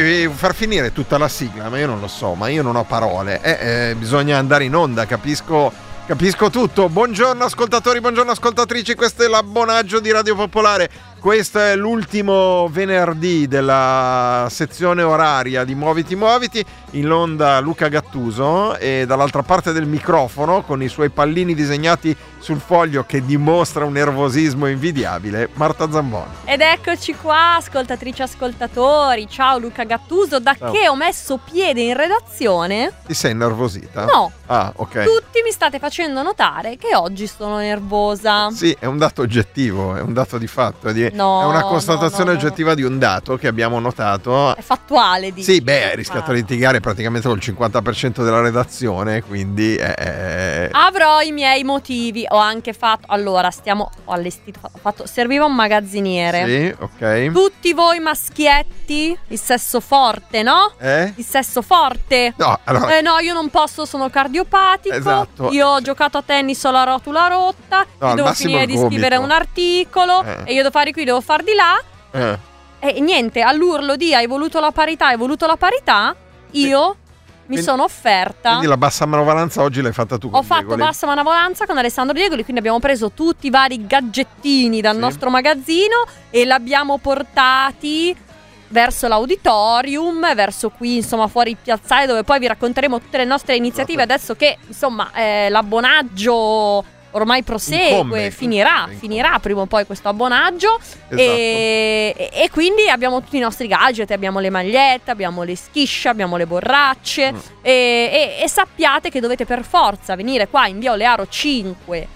Vuoi far finire tutta la sigla, ma io non lo so, ma io non ho parole. Eh, eh, bisogna andare in onda, capisco, capisco tutto. Buongiorno ascoltatori, buongiorno ascoltatrici, questo è l'abbonaggio di Radio Popolare. Questo è l'ultimo venerdì della sezione oraria di Muoviti Muoviti, in onda Luca Gattuso e dall'altra parte del microfono con i suoi pallini disegnati sul foglio che dimostra un nervosismo invidiabile, Marta Zamboni. Ed eccoci qua, ascoltatrici e ascoltatori. Ciao Luca Gattuso, da Ciao. che ho messo piede in redazione? Ti sei nervosita? No. Ah, ok. Tutti mi state facendo notare che oggi sono nervosa. Sì, è un dato oggettivo, è un dato di fatto, è, di- No, è una constatazione no, no. oggettiva di un dato che abbiamo notato. È fattuale, dici. Sì, beh, rischiato Ah. di litigare praticamente col 50% della redazione, quindi... eh, Avrò i miei motivi. Ho anche fatto. Allora, stiamo. Ho allestito. Ho fatto. Serviva un magazziniere. sì, ok. Tutti voi maschietti, il sesso forte, no? Eh? Il sesso forte. No, allora... Eh no, io non posso, sono cardiopatico. Esatto. Io ho giocato a tennis, ho la rotula rotta. No, io devo finire di scrivere un articolo. Eh. E io devo fare qui, devo far di là. eh. E niente, all'urlo di hai voluto la parità, hai voluto la parità. Io mi Quindi- sono offerta. Quindi la bassa manovalanza oggi l'hai fatta tu Ho fatto Diegoli. bassa manovalanza con Alessandro Diegoli, quindi abbiamo preso tutti i vari gadgettini dal Sì. nostro magazzino e l'abbiamo portati verso l'auditorium, verso qui insomma fuori il piazzale dove poi vi racconteremo tutte le nostre iniziative adesso che insomma eh, l'abbonaggio ormai prosegue, finirà, incombe, finirà prima o poi questo abbonaggio Esatto. e, e- quindi abbiamo tutti i nostri gadget, abbiamo le magliette, abbiamo le schisce, abbiamo le borracce Mm. e, e- e sappiate che dovete per forza venire qua in via Olearo 5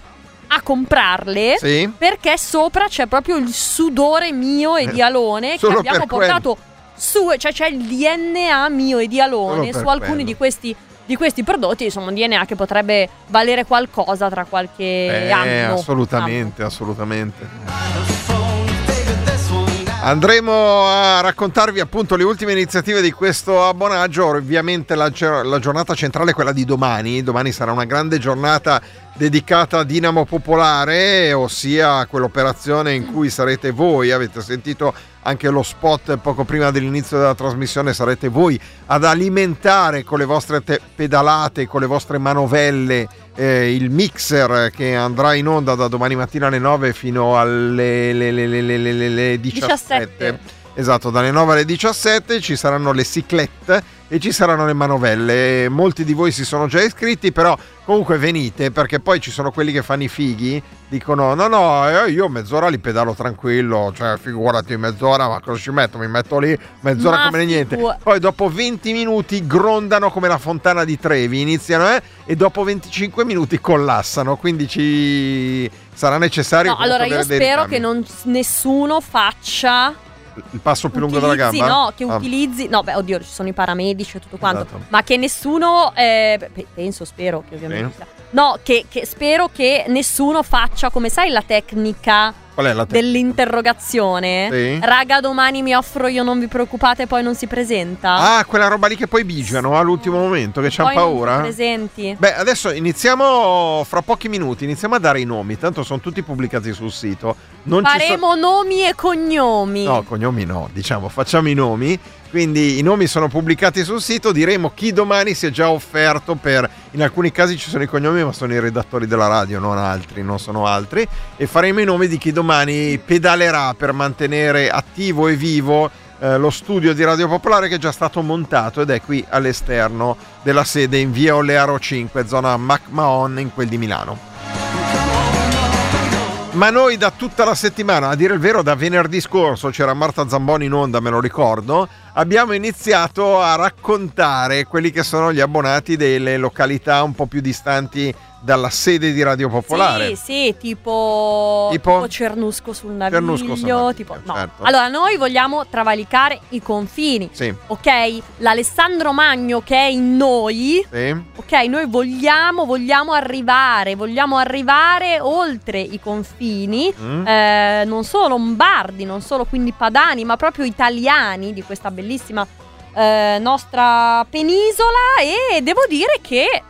a comprarle Sì? perché sopra c'è proprio il sudore mio e di Alone che Solo abbiamo portato su, cioè c'è il DNA mio e di Alone Solo su alcuni quello. di questi, di questi prodotti, insomma un DNA che potrebbe valere qualcosa tra qualche Eh, anno. assolutamente, assolutamente. Andremo a raccontarvi appunto le ultime iniziative di questo abbonaggio. Ovviamente la, la giornata centrale è quella di domani. Domani sarà una grande giornata dedicata a Dinamo Popolare, ossia quell'operazione in cui sarete voi. Avete sentito anche lo spot poco prima dell'inizio della trasmissione. Sarete voi ad alimentare con le vostre te- pedalate, con le vostre manovelle eh, il mixer che andrà in onda da domani mattina alle 9 fino alle le- le- le- le- le- le- le 17. 17. Esatto, dalle 9 alle 17 ci saranno le ciclette e ci saranno le manovelle. Molti di voi si sono già iscritti, però comunque venite perché poi ci sono quelli che fanno i fighi, dicono no no, eh, io mezz'ora li pedalo tranquillo, cioè figurati mezz'ora, ma cosa ci metto? Mi metto lì mezz'ora Ma come niente. Poi dopo 20 minuti grondano come la fontana di Trevi, iniziano eh, e dopo 25 minuti collassano, quindi ci sarà necessario No, allora io spero che non, nessuno faccia il passo più lungo della gamba? No, che Ah. utilizzi. No, beh, oddio, ci sono i paramedici e tutto quanto. Esatto. Ma che nessuno. eh, penso, spero che ovviamente. Sia- No, che, che spero che nessuno faccia, come sai, la tecnica Qual è la te- dell'interrogazione. Sì. Raga, domani mi offro io, non vi preoccupate, poi non si presenta. Ah, quella roba lì che poi bigiano all'ultimo momento, che c'hanno Poi non si paura? presenti. Beh, adesso iniziamo fra pochi minuti, iniziamo a dare i nomi, tanto sono tutti pubblicati sul sito. Non Faremo nomi e cognomi. No, cognomi no, diciamo, facciamo i nomi. Quindi i nomi sono pubblicati sul sito, diremo chi domani si è già offerto per... In alcuni casi ci sono i cognomi, ma sono i redattori della radio, non altri, non sono altri. E faremo i nomi di chi domani pedalerà per mantenere attivo e vivo eh, lo studio di Radio Popolare che è già stato montato ed è qui all'esterno della sede in via Olearo 5, zona MacMahon, in quel di Milano. Ma noi da tutta la settimana, a dire il vero da venerdì scorso, c'era Marta Zamboni in onda, me lo ricordo, abbiamo iniziato a raccontare quelli che sono gli abbonati delle località un po' più distanti dalla sede di Radio Popolare. Sì, sì, tipo, Tipo? tipo Cernusco sul Naviglio. Cernusco sul Naviglio, tipo, no. certo. Allora, noi vogliamo travalicare i confini, Sì, ok? L'Alessandro Magno che è in noi, sì. ok? Noi vogliamo, vogliamo arrivare, vogliamo arrivare oltre i confini, Mm. eh, non solo lombardi, non solo quindi padani, ma proprio italiani di questa bellissima eh, nostra penisola e devo dire che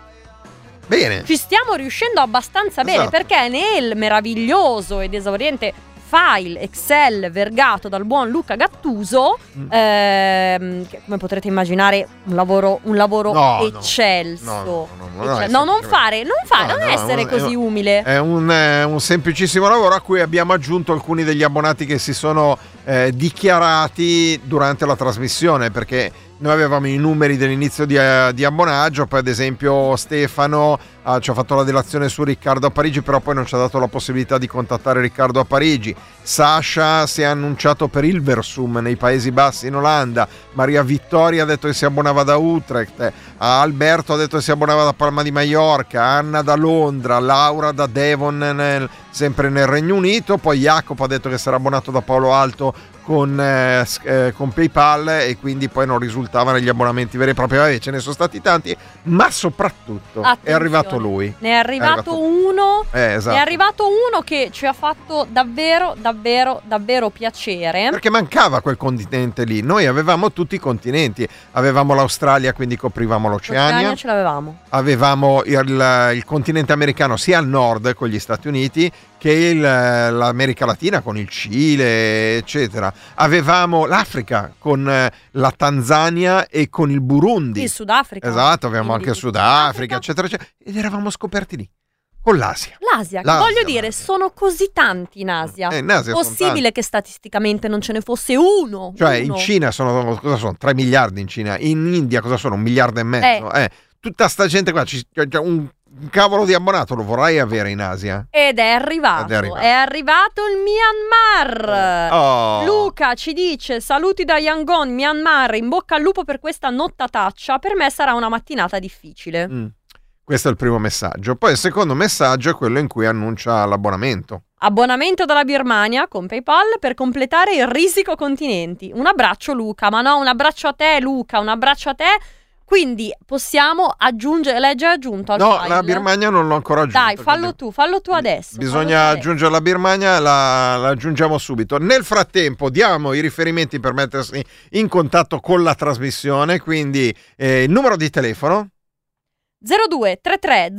Bene. ci stiamo riuscendo abbastanza bene Esatto. perché nel meraviglioso ed esauriente file Excel vergato dal buon Luca Gattuso, Mm. ehm, che come potrete immaginare un lavoro, un lavoro No, eccelso. No, no, no, no, no, Ecce- è no, non fare, non fare, No, non no, essere è- così umile. È un, eh, un semplicissimo lavoro a cui abbiamo aggiunto alcuni degli abbonati che si sono eh, dichiarati durante la trasmissione perché noi avevamo i numeri dell'inizio di, eh, di abbonaggio, poi ad esempio Stefano ah, ci ha fatto la delazione su Riccardo a Parigi, però poi non ci ha dato la possibilità di contattare Riccardo a Parigi. Sasha si è annunciato per Ilversum nei Paesi Bassi in Olanda, Maria Vittoria ha detto che si abbonava da Utrecht, Alberto ha detto che si abbonava da Palma di Mallorca, Anna da Londra, Laura da Devon nel- sempre nel Regno Unito, poi Jacopo ha detto che sarà abbonato da Paolo Alto con, eh, eh, con PayPal e quindi poi non risultava negli abbonamenti veri e propri. Vabbè, ce ne sono stati tanti, ma soprattutto è Attenzione. arrivato lui. Ne è arrivato, arrivato- uno. Eh, esatto. Ne è arrivato uno che ci ha fatto davvero, davvero, davvero piacere. Perché mancava quel continente lì. Noi avevamo tutti i continenti. Avevamo l'Australia, quindi coprivamo l'Oceania. L'Oceania ce l'avevamo. avevamo il, il continente americano sia al nord con gli Stati Uniti che il- l'America Latina con il Cile, eccetera. Avevamo l'Africa con eh, la Tanzania e con il Burundi. Il Sudafrica. Esatto, avevamo anche il Sudafrica, eccetera, eccetera. Ed eravamo scoperti lì, con l'Asia. L'Asia, L'Asia, voglio dire, l'Asia. sono così tanti in Asia. Eh, in Asia Possibile che statisticamente non ce ne fosse uno? Cioè, uno. in Cina sono, cosa sono? 3 miliardi in Cina. In India cosa sono? Un miliardo e mezzo. Eh, tutta sta gente qua, cioè, un, un cavolo di abbonato lo vorrai avere in Asia. Ed è arrivato. Ed è arrivato. È arrivato il Myanmar. Oh. Luca ci dice: Saluti da Yangon, Myanmar. In bocca al lupo per questa nottataccia. Per me sarà una mattinata difficile. Mm. Questo è il primo messaggio. Poi il secondo messaggio è quello in cui annuncia l'abbonamento. Abbonamento dalla Birmania con PayPal per completare il risico continenti. Un abbraccio, Luca. Ma no, un abbraccio a te, Luca. Un abbraccio a te. Quindi possiamo aggiungere. L'hai già aggiunto al No, file? la Birmania non l'ho ancora aggiunta. Dai, fallo tu, fallo tu adesso. Bisogna tu aggiungere la Birmania, la, la aggiungiamo subito. Nel frattempo diamo i riferimenti per mettersi in contatto con la trasmissione, quindi eh, il numero di telefono 02 33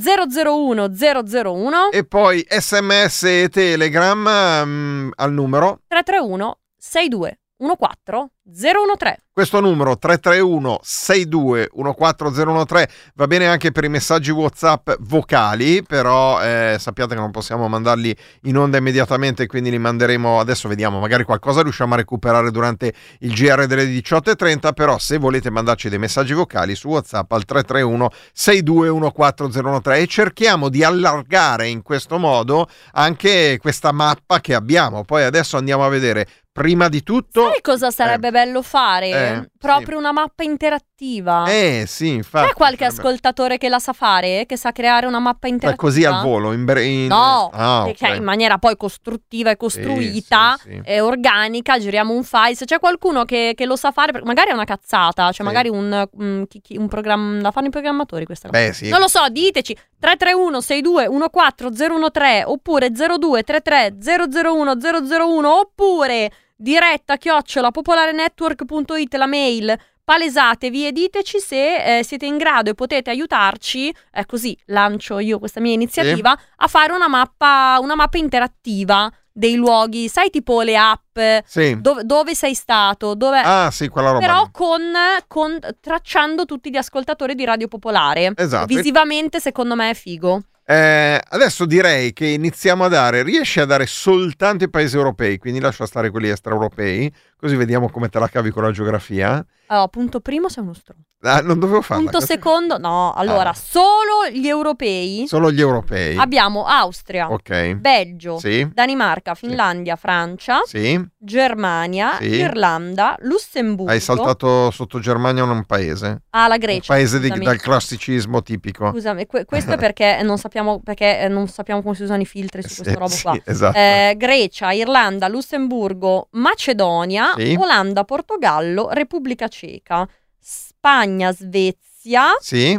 001 001 e poi sms e telegram mm, al numero 331 62 14 013. Questo numero 331 62 14013 va bene anche per i messaggi WhatsApp vocali, però eh, sappiate che non possiamo mandarli in onda immediatamente, quindi li manderemo adesso. Vediamo, magari qualcosa riusciamo a recuperare durante il GR delle 18.30. Però, se volete mandarci dei messaggi vocali su WhatsApp al 331 62 14013 e cerchiamo di allargare in questo modo anche questa mappa che abbiamo. Poi adesso andiamo a vedere prima di tutto. Sai cosa sarebbe bello fare? Eh, Proprio una mappa interattiva. Eh sì, infatti. C'è qualche sarebbe- ascoltatore che la sa fare? Che sa creare una mappa Cioè, interattiva? così al volo, in, bre- in- No, Ah, ok. cioè, in maniera poi costruttiva e costruita, sì, sì. e organica, giriamo un file. Se c'è qualcuno che, che lo sa fare, magari è una cazzata, cioè Sì. magari un, un, chi- chi- un programma. La fanno i programmatori questa cosa. Beh, sì. Non lo so, diteci 331 62 14 013 oppure 02 33 001 001 oppure diretta chiocciola popolarenetwork.it la mail palesatevi e diteci se eh, siete in grado e potete aiutarci, è così lancio io questa mia iniziativa, a fare una mappa, una mappa interattiva dei luoghi, sai tipo le app, Sì. dove, dove sei stato, dove... Ah, sì, quella roba. Però con, con- tracciando tutti gli ascoltatori di Radio Popolare. Esatto. Visivamente, secondo me, è figo. Eh, adesso direi che iniziamo a dare, riesci a dare soltanto i paesi europei, quindi lascia stare quelli extraeuropei, così vediamo come te la cavi con la geografia. Allora, punto primo, sei uno stronzo. Ah, non dovevo farla. Punto secondo, no, allora, Ah. solo gli europei. Solo gli europei. Abbiamo Austria, Ok. Belgio, Sì. Danimarca, Finlandia, Francia, Sì. Germania, Sì. Irlanda, Lussemburgo. Hai saltato sotto Germania un paese. Ah, la Un Grecia. paese di- dal classicismo tipico. Scusami, que- questo è perché non sappiamo, perché eh, non sappiamo come si usano i filtri su Sì, questa roba sì, qua. esatto. Eh, Grecia, Irlanda, Lussemburgo, Macedonia, Sì. Olanda, Portogallo, Repubblica Ceca, Spagna, Svezia Sì.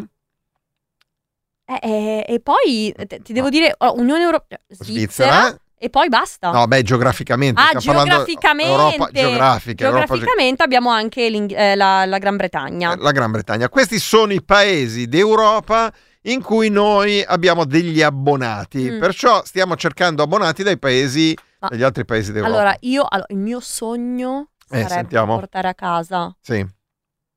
eh, eh, e poi eh, ti devo dire oh, Unione Europea, Svizzera, Svizzera. e poi basta. No, beh, geograficamente. Ah, geograficamente. Europa, geografica, Europa- Geograficamente abbiamo anche eh, la, la Gran Bretagna. La Gran Bretagna. Questi sono i paesi d'Europa in cui noi abbiamo degli abbonati, Mm. perciò stiamo cercando abbonati dai paesi Ma- degli altri paesi d'Europa. Allora, io, allora, il mio sogno Eh, sarebbe portare a casa sì.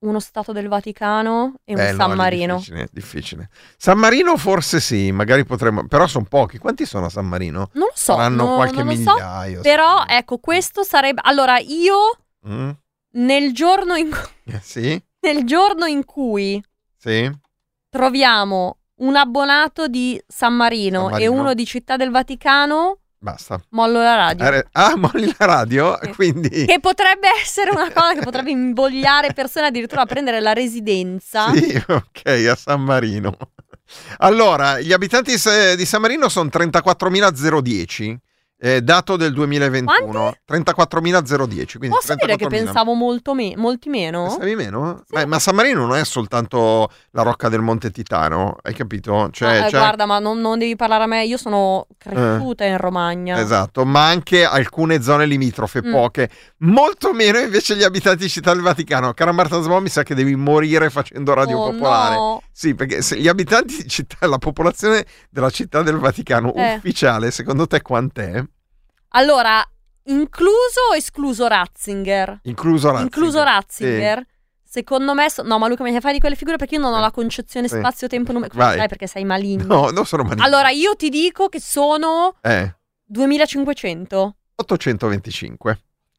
uno Stato del Vaticano e Beh, un San lì Marino. Difficile, difficile. San Marino forse sì, magari potremmo... Però sono pochi. Quanti sono a San Marino? Non lo so, Saranno no- qualche lo so. migliaio. Però, ecco, questo sarebbe... Allora, io Mm? nel giorno in, Eh, Sì, nel giorno in cui sì. troviamo un abbonato di San Marino, San Marino. e uno di Città del Vaticano, Basta. mollo la radio. Ah, molli la radio? Sì. Quindi... Che potrebbe essere una cosa che potrebbe invogliare persone addirittura a prendere la residenza. Sì, ok, a San Marino. Allora, gli abitanti di San Marino sono 34.010, eh, dato del 2021. 34.010, quindi Posso dire che 34.000. pensavo molto me- molti meno? Pensavi meno? Sì. Ma, ma San Marino non è soltanto la rocca del Monte Titano, hai capito? Cioè, Ah, eh, c'è- Guarda, ma non, non devi parlare a me, io sono cresciuta in Romagna. Esatto, ma anche alcune zone limitrofe, Mm. poche. Molto meno invece gli abitanti di Città del Vaticano. Cara Marta Smo, mi sa che devi morire facendo radio Oh, popolare. no. Sì, perché se gli abitanti di città, la popolazione della città del Vaticano Eh. ufficiale, secondo te quant'è? Allora, incluso o escluso Ratzinger? Incluso Ratzinger. Incluso Ratzinger? Secondo me, so- no, ma Luca mi fai fare di quelle figure perché io non ho Sì. la concezione Sì. spazio-tempo numerico. Vai. Sai perché sei maligno. No, non sono maligno. Allora, io ti dico che sono Eh, 2500. 825.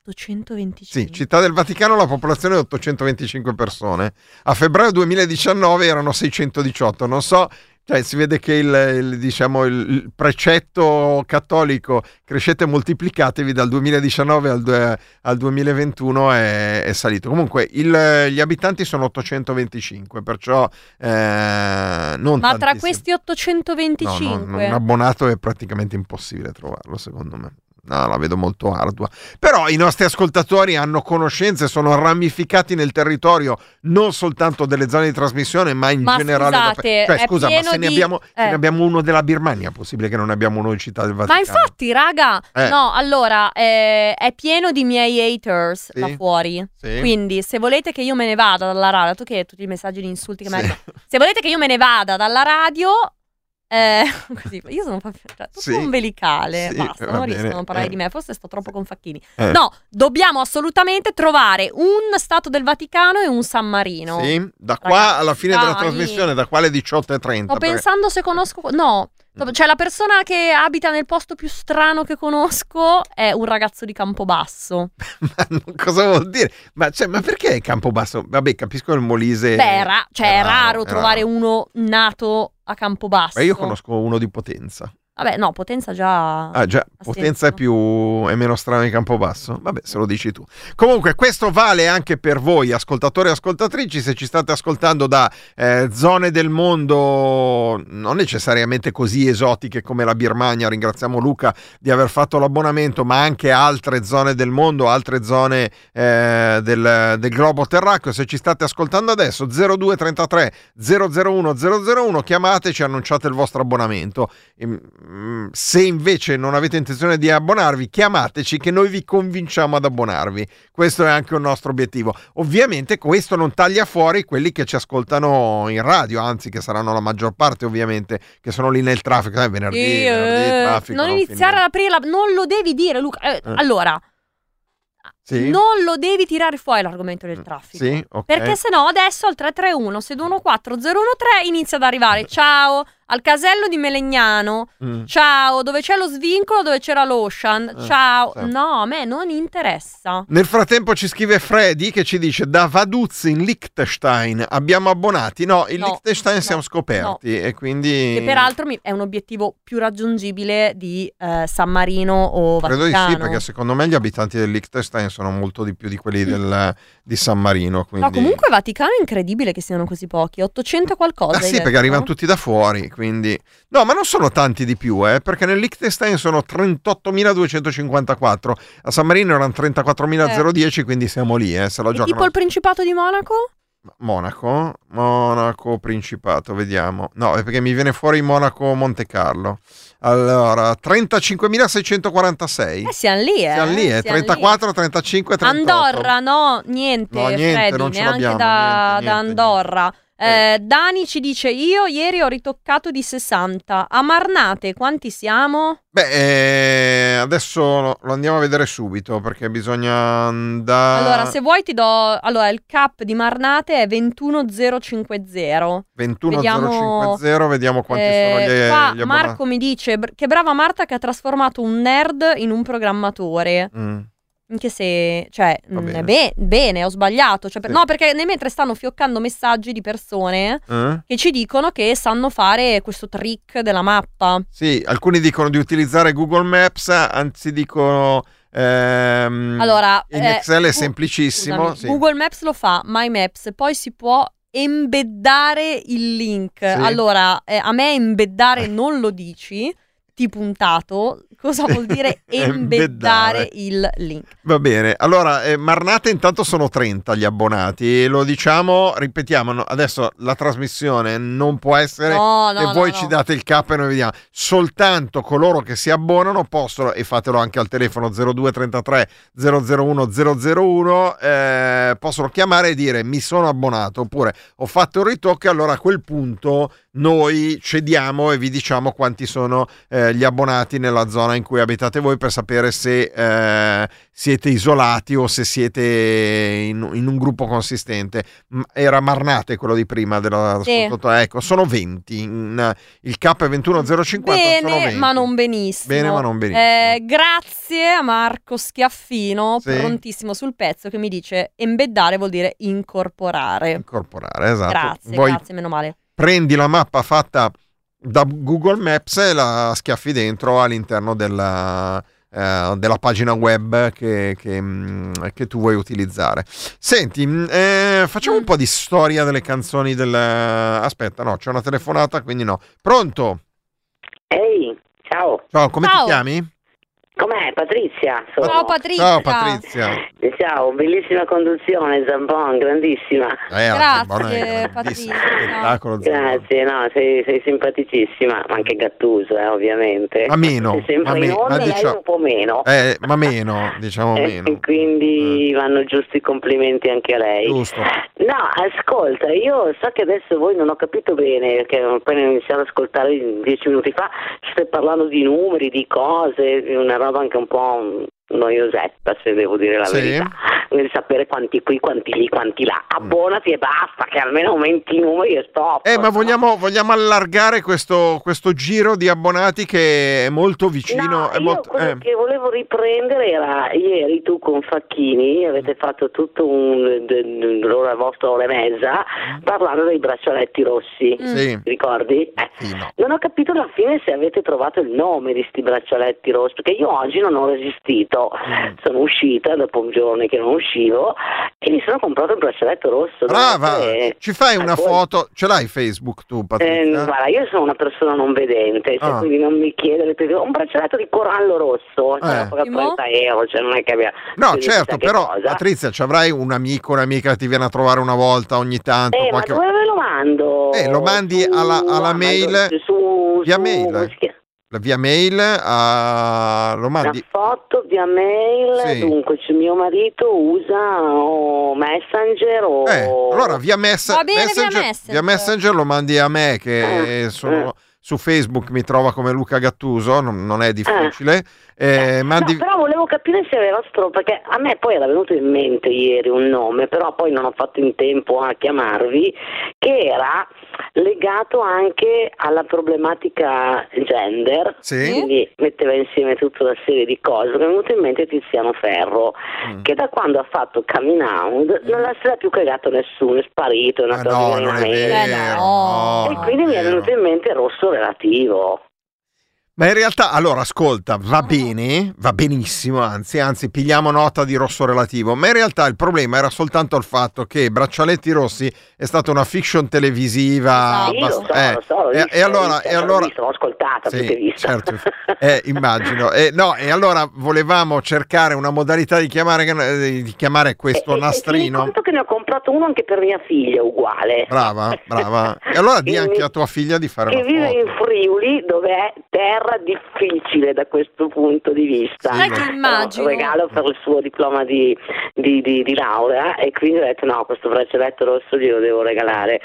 825. Sì, Città del Vaticano la popolazione è 825 persone. A febbraio 2019 erano 618. Non so, cioè si vede che il, il, diciamo, il, precetto cattolico crescete e moltiplicatevi dal 2019 al, al 2021 è, è salito. Comunque il- gli abitanti sono 825, perciò eh, non Ma tra tantissimi. questi No, 825... no, no, un abbonato è praticamente impossibile trovarlo, secondo me. No, la vedo molto ardua. Però i nostri ascoltatori hanno conoscenze, sono ramificati nel territorio non soltanto delle zone di trasmissione, ma in Ma generale. scusate, cioè, scusa, ma se ne, di- abbiamo, se ne eh. abbiamo uno della Birmania, è possibile che non abbiamo uno di Città del Ma Vaticano? infatti, raga, Eh. no, allora, eh, è pieno di miei haters Sì. là fuori. Sì? Quindi, se volete che io me ne vada dalla radio, tu che tutti i messaggi di insulti che mi Sì. arrivano. Se volete che io me ne vada dalla radio, eh, così, io sono proprio cioè, tutto Sì. umbilicale. Sì, Basta, non bene, riescono a parlare eh. di me. Forse sto troppo con Facchini. Eh. No, dobbiamo assolutamente trovare un Stato del Vaticano e un San Marino. Sì? Da qua Ragazzi, alla fine della trasmissione, da qua alle 18.30. Sto perché- pensando se conosco. No. Cioè la persona che abita nel posto più strano che conosco è un ragazzo di Campobasso. Ma cosa vuol dire? Ma, cioè, ma perché Campobasso? Vabbè, capisco il Molise. Beh, ra- cioè, è raro, è trovare raro. uno nato a Campobasso. Ma io conosco uno di Potenza. Vabbè, no, Potenza già. Ah già, Potenza è più è meno strano di Campobasso? Vabbè, se lo dici tu. Comunque, questo vale anche per voi, ascoltatori e ascoltatrici, se ci state ascoltando da eh, zone del mondo non necessariamente così esotiche come la Birmania. Ringraziamo Luca di aver fatto l'abbonamento, ma anche altre zone del mondo, altre zone eh, del, del globo terracqueo. Se ci state ascoltando adesso, 0233 001 001, chiamateci, annunciate il vostro abbonamento. Ehm, mm, Se invece non avete intenzione di abbonarvi, chiamateci che noi vi convinciamo ad abbonarvi. Questo è anche un nostro obiettivo. Ovviamente questo non taglia fuori quelli che ci ascoltano in radio, anzi che saranno la maggior parte ovviamente, che sono lì nel traffico, eh, venerdì, Sì, venerdì, eh, traffico. non iniziare finire. ad aprire la... Non lo devi dire, Luca. Eh, Eh. Allora, Sì? non lo devi tirare fuori l'argomento del traffico. Sì, ok. Perché se no adesso al 331 614 013 inizia ad arrivare. Ciao, al casello di Melegnano. Mm. Ciao, dove c'è lo svincolo, dove c'era l'Ocean. Eh, Ciao. sì. No, a me non interessa. Nel frattempo ci scrive Freddy che ci dice da Vaduz in Liechtenstein abbiamo abbonati. No, in No, Liechtenstein no, siamo scoperti e quindi... Che peraltro è un obiettivo più raggiungibile di eh, San Marino o Credo di Vaticano. sì, perché secondo me gli abitanti del Liechtenstein sono molto di più di quelli del- di San Marino. Quindi... No, comunque Vaticano è incredibile che siano così pochi. 800 qualcosa. Ah sì, detto? perché arrivano tutti da fuori, quindi... No, ma non sono tanti di più, eh, perché nel Liechtenstein sono 38.254, a San Marino erano 34.010, quindi siamo lì, eh, se lo giocano. tipo il Principato di Monaco? Monaco, Monaco, Principato, vediamo. No, è perché mi viene fuori Monaco, Monte Carlo. Allora, 35.646. Eh, siamo lì, eh. Siamo lì, eh, siamo lì. 34, 35, 38. Andorra, no, niente, No, niente, Freddy, non ce neanche l'abbiamo, da, niente, da niente, Andorra. Eh, Dani ci dice: Io ieri ho ritoccato di 60. A Marnate quanti siamo? Beh, eh, adesso lo, lo andiamo a vedere subito perché bisogna andare. Allora, se vuoi ti do. Allora, il cap di Marnate è 21050. 21050, vediamo quanti Eh, sono gli, qua gli. Marco mi dice che brava Marta che ha trasformato un nerd in un programmatore. Mm. Anche se, cioè, mm, bene. be- bene, ho sbagliato. Cioè, per- Sì. No, perché nel mentre stanno fioccando messaggi di persone Eh? che ci dicono che sanno fare questo trick della mappa. Sì, alcuni dicono di utilizzare Google Maps, anzi dicono ehm, Allora, in eh, Excel è semplicissimo. scusami, sì. Google Maps lo fa, My Maps, poi si può embeddare il link. Sì. Allora, eh, a me embeddare non lo dici, puntato. Cosa vuol dire embeddare il link? Va bene, allora eh, Marnate intanto sono 30 gli abbonati lo diciamo, ripetiamo, no, adesso la trasmissione non può essere No, no, e voi ci date il cap e noi vediamo. Soltanto coloro che si abbonano possono, e fatelo anche al telefono 0233 001 001, eh, possono chiamare e dire mi sono abbonato oppure ho fatto il ritocco e allora a quel punto noi cediamo e vi diciamo quanti sono eh, gli abbonati nella zona in cui abitate voi per sapere se eh, siete isolati o se siete in, in un gruppo consistente. Era Marnate quello di prima della Sì. Ecco, sono 20. in- il cap è 21050, sono Bene, 20. ma non benissimo. Bene, ma non benissimo. Eh, grazie a Marco Schiaffino, Sì. prontissimo sul pezzo, che mi dice embeddare vuol dire incorporare. Incorporare, esatto. Grazie, Voi grazie, meno male. prendi la mappa fatta da Google Maps e la schiaffi dentro all'interno della, eh, della pagina web che, che, mm, che tu vuoi utilizzare. Senti, mm, eh, facciamo un po' di storia delle canzoni del... Aspetta, no, c'è una telefonata, quindi no. Pronto? Ehi, ciao, Ciao, come Ciao. ti chiami? Com'è Patrizia? Sono. Ciao Patrizia. Ciao Patrizia. Ciao, bellissima conduzione, Zambon, grandissima. Eh, Grazie, Patrizia. Spettacolo. Grazie, no, sei, sei simpaticissima, ma anche Gattuso, eh, ovviamente. Ma meno, Sei sempre ma in me- onda, lei diciamo- un po' meno. Eh, ma meno, diciamo Eh, meno. Mm. e quindi vanno giusti i complimenti anche a lei. Giusto. No, ascolta, io so che adesso voi non ho capito bene, perché ho appena iniziato ad ascoltare dieci minuti fa, stai parlando di numeri, di cose, di una roba anche un po' noiosetta, se devo dire la Sì. verità. Quindi sapere quanti qui, quanti lì, quanti là. Abbonati e basta, che almeno aumenti i numeri e stop. Eh, ma vogliamo, vogliamo allargare questo, questo giro di abbonati che è molto vicino. No, è io molto- quello eh. che volevo riprendere era ieri tu con Facchini avete fatto tutto un l'ora vostra ora e mezza parlando dei braccialetti rossi. Mm. Sì, Ricordi? Eh. sì, no. Non ho capito alla fine se avete trovato il nome di sti braccialetti rossi, perché io oggi non ho resistito. Mm. Sono uscita dopo un giorno che non uscivo e mi sono comprato il braccialetto rosso. Brava, Eh, ci fai una eh, poi- foto? Ce l'hai Facebook tu, eh, Patrizia? guarda, io sono una persona non vedente, cioè, Ah. quindi non mi chiedere perché un braccialetto di corallo rosso, cioè, Eh. Timo? 30 euro, cioè non è che abbia No, certo, però cosa. Patrizia, ci avrai un amico, un'amica che ti viene a trovare una volta ogni tanto. Eh, qualche- ma dove ve lo mando? Eh, lo mandi Su- alla- alla ah, mail- mando su, via su- mail. la via mail a- lo Una mandi. foto via mail, Sì. dunque c'è mio marito usa o Messenger o... Eh, allora via, mess- Va bene, via messenger, Messenger. via Messenger lo mandi a me che Eh, sono eh. su Facebook mi trova come Luca Gattuso, non, non è difficile. Eh, mandi... No, però volevo capire se aveva stro... perché a me poi era venuto in mente ieri un nome, però poi non ho fatto in tempo a chiamarvi, che era legato anche alla problematica gender. Sì? Quindi metteva insieme tutta una serie di cose. Mi è venuto in mente Tiziano Ferro, Mm. che da quando ha fatto coming out non la se l'ha più cagato nessuno, è sparito, è Ah, andato no, non è vero. no. no, E non quindi mi è venuto in mente rosso relativo. Ma in realtà, allora, ascolta, va bene, va benissimo, anzi, anzi, pigliamo nota di rosso relativo, ma in realtà il problema era soltanto il fatto che Braccialetti Rossi è stata una fiction televisiva. Sì, lo abbast- so, eh, so, e, visto, e allora, visto, e allora visto, l'ho ascoltata che vista. certo, eh, immagino. Eh, no, e allora volevamo cercare una modalità di chiamare, eh, di chiamare questo E- e- e tieni nastrino. conto che ne ho comprato uno anche per mia figlia, uguale. Brava, brava. E allora di Che anche a tua figlia di fare Che una vive in. Friuli, dove è terra ancora difficile da questo punto di vista. Sai che immagino. regalo per il suo diploma di, di- di- di laurea e quindi ho detto no, questo braccialetto rosso glielo devo regalare.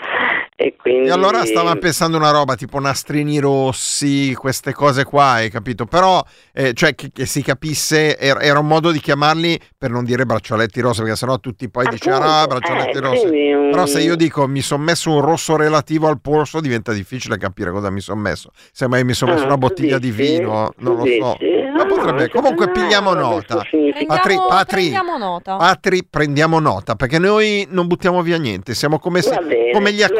E, quindi... E allora stava pensando una roba tipo nastrini rossi, queste cose qua, hai capito? Però, eh, cioè, che, che si capisse, er- era un modo di chiamarli per non dire braccialetti rossi, perché sennò tutti poi dicevano, ah, braccialetti eh, rossi. quindi un- Però se io dico mi sono messo un rosso relativo al polso, diventa difficile capire cosa mi sono messo. Se mai mi sono messo Ah, una tu bottiglia di vino, non lo so. Ma potrebbe- comunque pigliamo no, nota. Patri- Prendiamo, Patri. prendiamo nota. Patri, prendiamo nota perché noi non buttiamo via niente, siamo come, se- bene, come gli, so,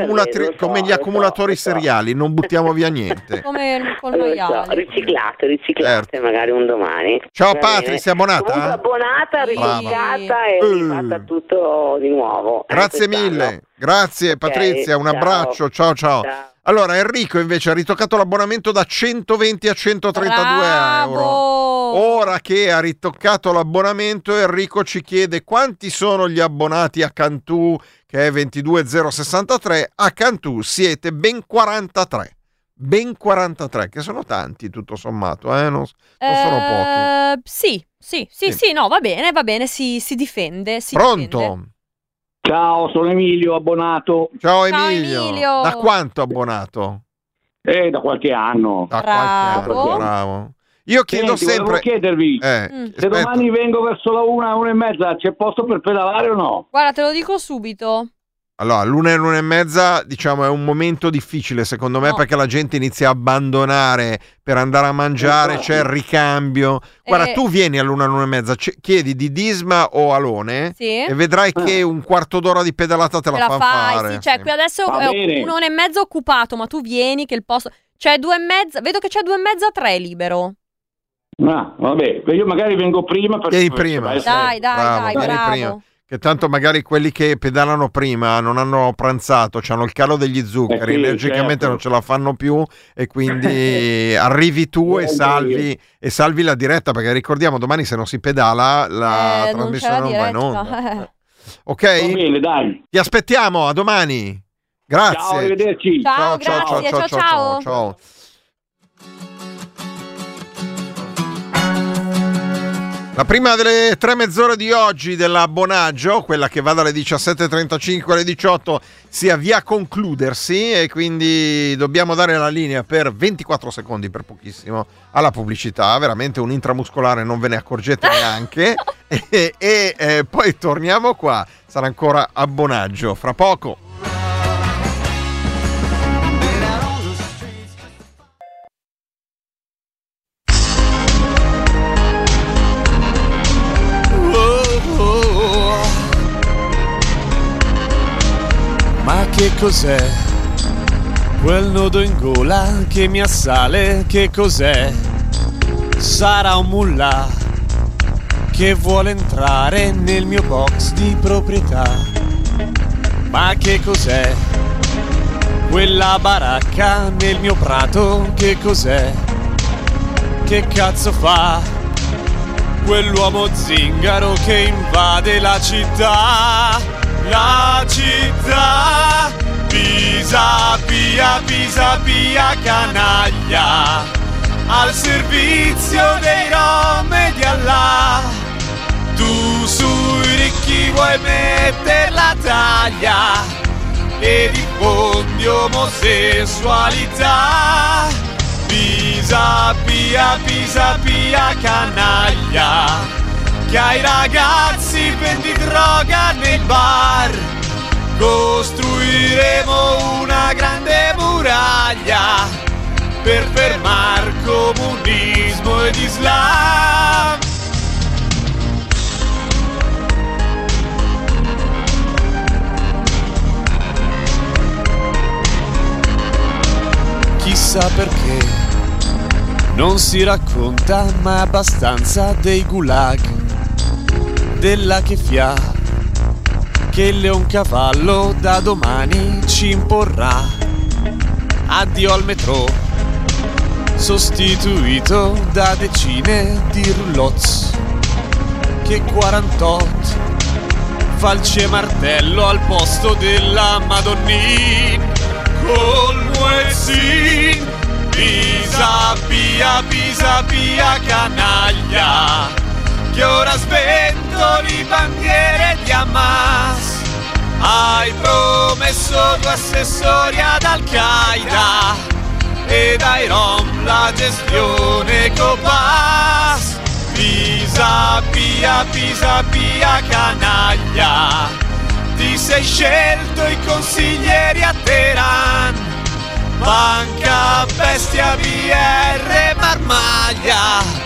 come gli so, accumulatori so. seriali, non buttiamo via niente. Come so, maiale. riciclate, riciclate Certo. magari un domani. Ciao Va Patri, bene? sei abbonata? Comunque abbonata, riciclata e Eh. rifatta tutto di nuovo. eh, Grazie quest'anno. mille, grazie Patrizia, un ciao. abbraccio, ciao ciao. Ciao. Allora Enrico invece ha ritoccato l'abbonamento da 120 a 132 euro. Bravo! Ora che ha ritoccato l'abbonamento, Enrico ci chiede quanti sono gli abbonati a Cantù, che è 22063. A Cantù siete ben 43. Ben 43, che sono tanti tutto sommato, eh? non, non sono pochi. Eh, Sì, sì, sì, Sì. sì, no, va bene, va bene, si, si difende. Si Pronto? difende. Ciao, sono Emilio, abbonato. Ciao Ciao, Emilio. Emilio. Da quanto abbonato? Eh, da qualche anno. Da Bravo. qualche anno, bravo. Io chiedo Senti, volevo sempre... chiedervi, Eh, Mm. se aspetta. domani vengo verso la una, una e mezza, c'è posto per pedalare o no? Guarda, te lo dico subito. Allora, l'una e l'una e mezza, diciamo, è un momento difficile secondo me No. perché la gente inizia a abbandonare per andare a mangiare, Infatti. c'è il ricambio. Guarda, Eh. tu vieni all'una e l'una e mezza, chiedi di Disma o Alone Sì. e vedrai che un quarto d'ora di pedalata te Te la, la fa fai, fare. sì. Cioè, sì. qui adesso Va è un'ora e mezza occupato, ma tu vieni che il posto... C'è due e mezza... Vedo che c'è due e mezza, tre libero. Ah, vabbè, io magari vengo prima per Vieni prima. Dai, dai, Bravo, dai, vieni bravo. prima. Che tanto magari quelli che pedalano prima non hanno pranzato, hanno il calo degli zuccheri, Eh sì, energicamente certo. non ce la fanno più e quindi arrivi tu e salvi, e salvi la diretta perché ricordiamo domani se non si pedala la Eh, non trasmissione la non, va in onda. Ok? Va bene, dai. Ti aspettiamo, a domani. Grazie. Ciao, arrivederci. Ciao, grazie, ciao, ciao. ciao. La prima delle tre mezz'ore di oggi dell'abbonaggio, quella che va dalle 17.35 alle 18, si avvia a concludersi e quindi dobbiamo dare la linea per 24 secondi, per pochissimo, alla pubblicità. Veramente un intramuscolare, non ve ne accorgete neanche. e e, eh, poi torniamo qua, sarà ancora abbonaggio fra poco. Che cos'è? Quel nodo in gola che mi assale, che cos'è? Sarà un mullah che vuole entrare nel mio box di proprietà. Ma che cos'è? Quella baracca nel mio prato, che cos'è? Che cazzo fa? Quell'uomo zingaro che invade la città, la città, Pisa, pia, Pisa, pia, canaglia, al servizio dei rom e di Allah. Tu sui ricchi vuoi metter la taglia e diffondi omosessualità. Pisa, pia, Pisa, pia, canaglia, che ai ragazzi vendi droga nei bar. Costruiremo una grande muraglia per fermar comunismo ed islam. Chissà perché non si racconta mai abbastanza dei gulag, della che fia, che il leoncavallo da domani ci imporrà. Addio al metro, sostituito da decine di roulottes, che 48 falce e martello al posto della Madonnin col muezzin Pisa, pia, pisa, pia, canaglia, che ora sventoli bandiere di Hamas. Hai promesso due assessori ad Al-Qaeda e dai Rom la gestione Cobas. Pisa, pia, pisa, pia, canaglia, ti sei scelto i consiglieri a Teheran. Banca, bestia, BR, marmaglia,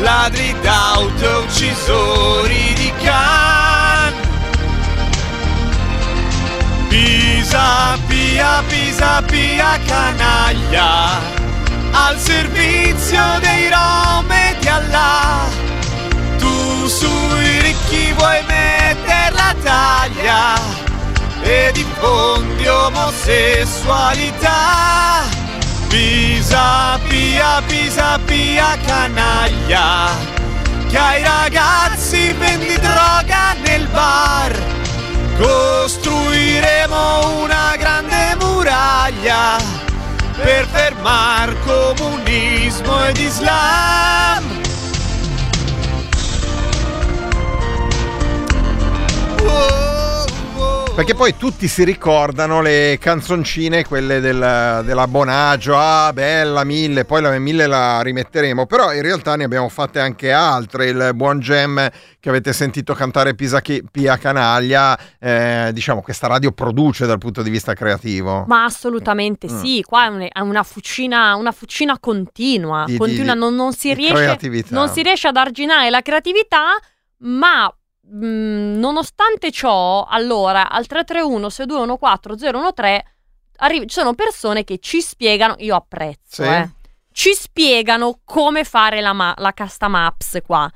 ladri d'auto, uccisori di can. Pisa, pia, pisa, pia, canaglia, al servizio dei Rom e di Allah. Tu sui ricchi vuoi metter la taglia e diffondi omosessualità. Pisa, pia, pisa, pia, canaglia, che ai ragazzi vendi droga nel bar. Costruiremo una grande muraglia per fermar comunismo ed islam. Perché poi tutti si ricordano le canzoncine, quelle del, della Bonaggio, ah bella mille, poi la mille la rimetteremo, però in realtà ne abbiamo fatte anche altre, il buon Gem che avete sentito cantare Pisa Chi- Pia Canaglia, eh, diciamo questa radio produce dal punto di vista creativo. Ma assolutamente Mm. sì, qua è un- è una fucina, una fucina continua, Di- continua, di- non, non si riesce, non si riesce ad arginare la creatività, ma mh, nonostante ciò, allora al 331 6214 013 arri- ci sono persone che ci spiegano, io apprezzo, Sì. eh, ci spiegano come fare la, ma- la custom apps qua.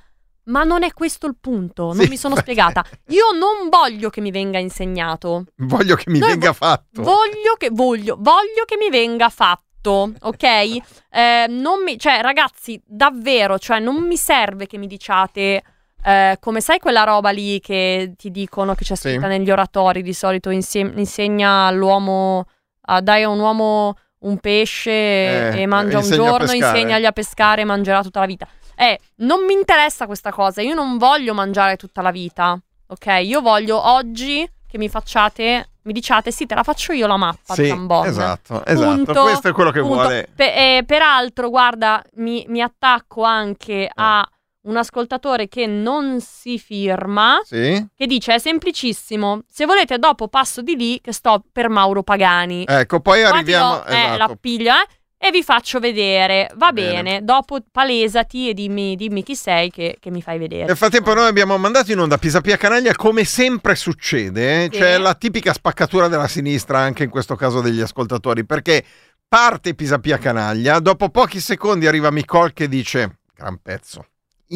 Ma non è questo il punto, non Sì, mi sono spiegata. Io non voglio che mi venga insegnato. Voglio che mi Noi venga vo- fatto. Voglio che, voglio, voglio che mi venga fatto, ok? Eh, non mi, cioè, ragazzi, davvero, cioè, non mi serve che mi diciate. Eh, come sai quella roba lì che ti dicono che c'è Sì. scritta negli oratori di solito insie- insegna all'uomo a dai a un uomo un pesce Eh, e mangia un giorno, insegnagli a pescare e mangerà tutta la vita. Eh, non mi interessa questa cosa, io non voglio mangiare tutta la vita, ok? Io voglio oggi che mi facciate, mi diciate sì, te la faccio io la mappa Sì, Zambon. esatto, esatto. Punto, Questo è quello che punto. vuole. Pe- eh, peraltro, guarda, mi, mi attacco anche a un ascoltatore che non si firma, Sì? che dice è semplicissimo, se volete dopo passo di lì che sto per Mauro Pagani. Ecco, poi Qua ti arriviamo... do, eh, la esatto. piglia eh, e vi faccio vedere. Va Bene. bene, dopo palesati e dimmi, dimmi chi sei che, che mi fai vedere. Nel frattempo noi abbiamo mandato in onda Pisapia Canaglia come sempre succede, eh? Sì. c'è la tipica spaccatura della sinistra anche in questo caso degli ascoltatori, perché parte Pisapia Canaglia, dopo pochi secondi arriva Micol che dice, gran pezzo,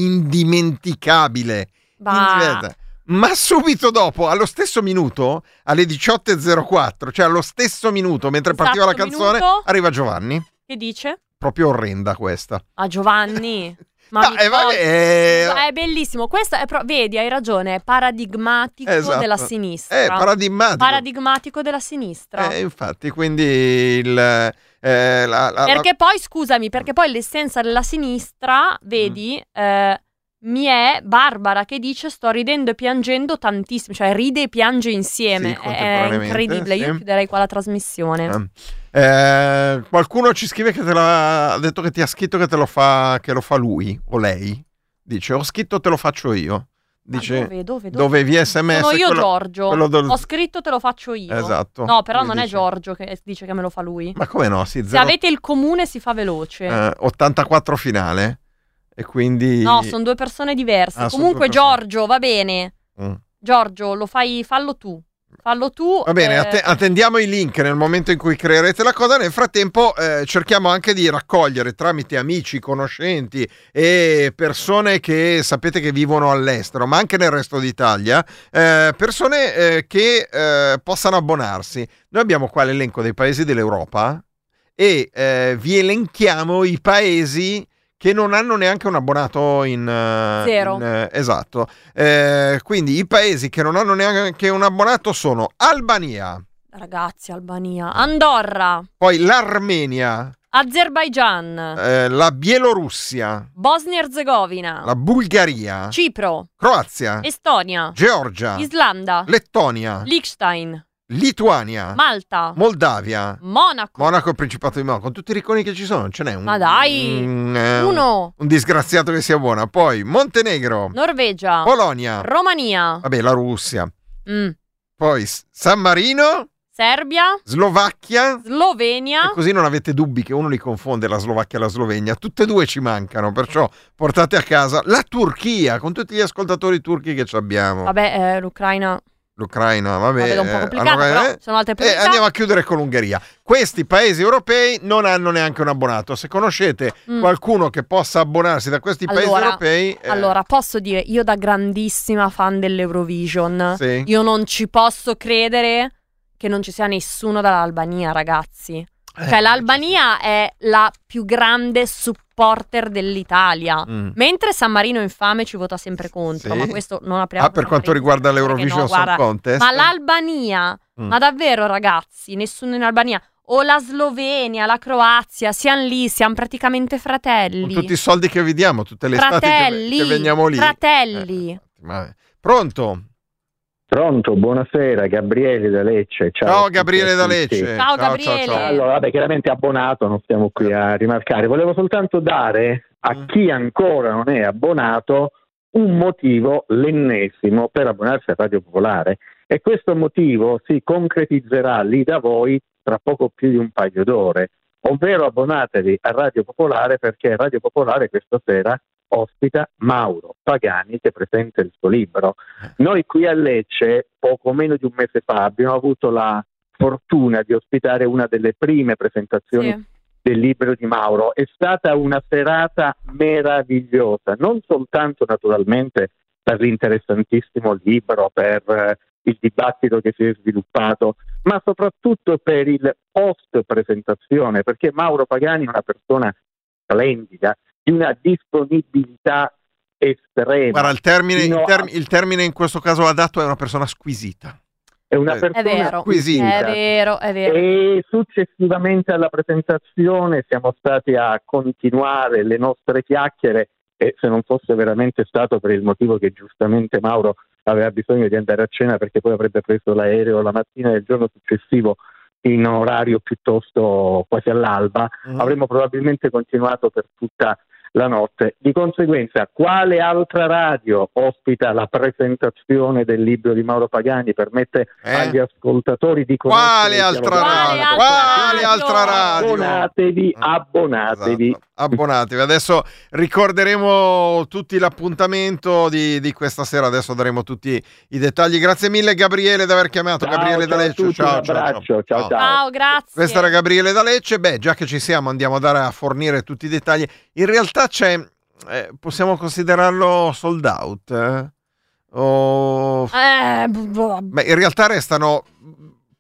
indimenticabile, ma subito dopo, allo stesso minuto, alle 18.04, cioè allo stesso minuto, mentre partiva la Esatto canzone, minuto. arriva Giovanni, Che dice? proprio orrenda questa. A Giovanni. Ma No, eh, vabbè, eh, è bellissimo. Questo è pro- vedi, hai ragione, è paradigmatico Esatto. della sinistra. È paradigmatico. paradigmatico della sinistra. Eh, infatti, quindi il, eh, la, la- perché poi, scusami, perché poi l'essenza della sinistra, vedi, Mm. eh, mi è Barbara che dice sto ridendo e piangendo tantissimo, cioè ride e piange insieme. Sì, è incredibile, io sì. chiuderei qua la trasmissione. Eh, qualcuno ci scrive che te l'ha ha detto che ti ha scritto che te lo fa, che lo fa lui o lei. Dice: Ho scritto, te lo faccio io. Dice: dove, dove, dove? dove via sms. Sono io quello- Giorgio. quello del- Ho scritto te lo faccio io. Esatto. No, però Lui non è dice- Giorgio che dice che me lo fa lui. Ma come no? Se zero- avete il comune si fa veloce. eh, 84 finale. E quindi. No, sono due persone diverse. Ah, Comunque, persone. Giorgio, va bene. Mm. Giorgio, lo fai, fallo tu. Fallo tu. Va bene, eh, atte- attendiamo i link nel momento in cui creerete la cosa. Nel frattempo eh, cerchiamo anche di raccogliere tramite amici, conoscenti e persone che sapete che vivono all'estero, ma anche nel resto d'Italia, eh, persone eh, che eh, possano abbonarsi. Noi abbiamo qua l'elenco dei paesi dell'Europa e eh, vi elenchiamo i paesi che non hanno neanche un abbonato in... eh, Zero. in, eh, esatto. Eh, quindi i paesi che non hanno neanche un abbonato sono Albania, Ragazzi, Albania. Andorra. poi l'Armenia, Azerbaijan, eh, la Bielorussia, Bosnia-Herzegovina, la Bulgaria, Cipro, Croazia, Estonia, Georgia, Islanda, Lettonia, Liechtenstein, Lituania, Malta, Moldavia, Monaco. Monaco e Principato di Monaco. Con tutti i ricconi che ci sono, non ce n'è un. Ma dai, un, eh, Uno, un disgraziato che sia buona. Poi Montenegro, Norvegia, Polonia, Romania, vabbè, la Russia. mm, Poi San Marino, Serbia, Slovacchia. Slovenia. E così non avete dubbi che uno li confonde la Slovacchia e la Slovenia. Tutte e due ci mancano, perciò portate a casa la Turchia con tutti gli ascoltatori turchi che ci abbiamo. Vabbè, eh, l'Ucraina L'Ucraina, vabbè. vedo un po' eh, complicata, allora, però eh, sono altre eh, priorità. andiamo a chiudere con l'Ungheria. Questi paesi europei non hanno neanche un abbonato. Se conoscete Mm. qualcuno che possa abbonarsi da questi paesi Allora, europei, eh, Allora, posso dire, io da grandissima fan dell'Eurovision, Sì. io non ci posso credere che non ci sia nessuno dall'Albania, ragazzi. eh, Cioè, l'Albania è la più grande supporter dell'Italia. Mm. Mentre San Marino infame ci vota sempre contro, Sì. ma questo non apriamo Ah, per quanto riguarda l'Eurovision no, Song guarda, Contest. Ma l'Albania, Mm. ma davvero ragazzi, nessuno in Albania, o la Slovenia, la Croazia, siamo lì, siamo praticamente Con fratelli. tutti i soldi che vi diamo, tutte le estati che, fratelli, che veniamo lì. fratelli. Eh, Pronto? Pronto, buonasera, Gabriele da Lecce. Ciao, Ciao Gabriele da. Lecce. Ciao, Gabriele. ciao. Allora, vabbè, chiaramente abbonato, non stiamo qui a rimarcare. Volevo soltanto dare a Mm. chi ancora non è abbonato un motivo, l'ennesimo, per abbonarsi a Radio Popolare. E questo motivo si concretizzerà lì da voi tra poco più di un paio d'ore. Ovvero abbonatevi a Radio Popolare perché Radio Popolare questa sera ospita Mauro Pagani che presenta il suo libro. Noi qui a Lecce, poco meno di un mese fa, abbiamo avuto la fortuna di ospitare una delle prime presentazioni Sì. del libro di Mauro. È stata una serata meravigliosa, non soltanto naturalmente per l'interessantissimo libro, per eh, il dibattito che si è sviluppato, ma soprattutto per il post presentazione, perché Mauro Pagani è una persona splendida, di una disponibilità estrema. Guarda, il termine, il, a- term- il termine in questo caso adatto è una persona squisita. è una È persona È vero, squisita. è vero, è vero. E successivamente alla presentazione siamo stati a continuare le nostre chiacchiere e se non fosse veramente stato per il motivo che giustamente Mauro aveva bisogno di andare a cena perché poi avrebbe preso l'aereo la mattina del giorno successivo in orario piuttosto quasi all'alba, Mm. avremmo probabilmente continuato per tutta la notte. Di conseguenza, quale altra radio ospita la presentazione del libro di Mauro Pagani? Permette Eh? agli ascoltatori di conoscere Quale altra radio? Quale altra radio? Abbonatevi, Ah, abbonatevi. esatto. Abbonatevi. Adesso ricorderemo tutti l'appuntamento di, di questa sera. Adesso daremo tutti i dettagli. Grazie mille, Gabriele, di aver chiamato. Ciao, Gabriele ciao D'Aleccio. tutti, Ciao, un ciao, abbraccio, ciao, ciao. Ciao, grazie. Questa era Gabriele da Lecce. Beh, già che ci siamo, andiamo a dare a fornire tutti i dettagli. In realtà c'è. eh, possiamo considerarlo sold out? eh? O- Eh, Beh, in realtà restano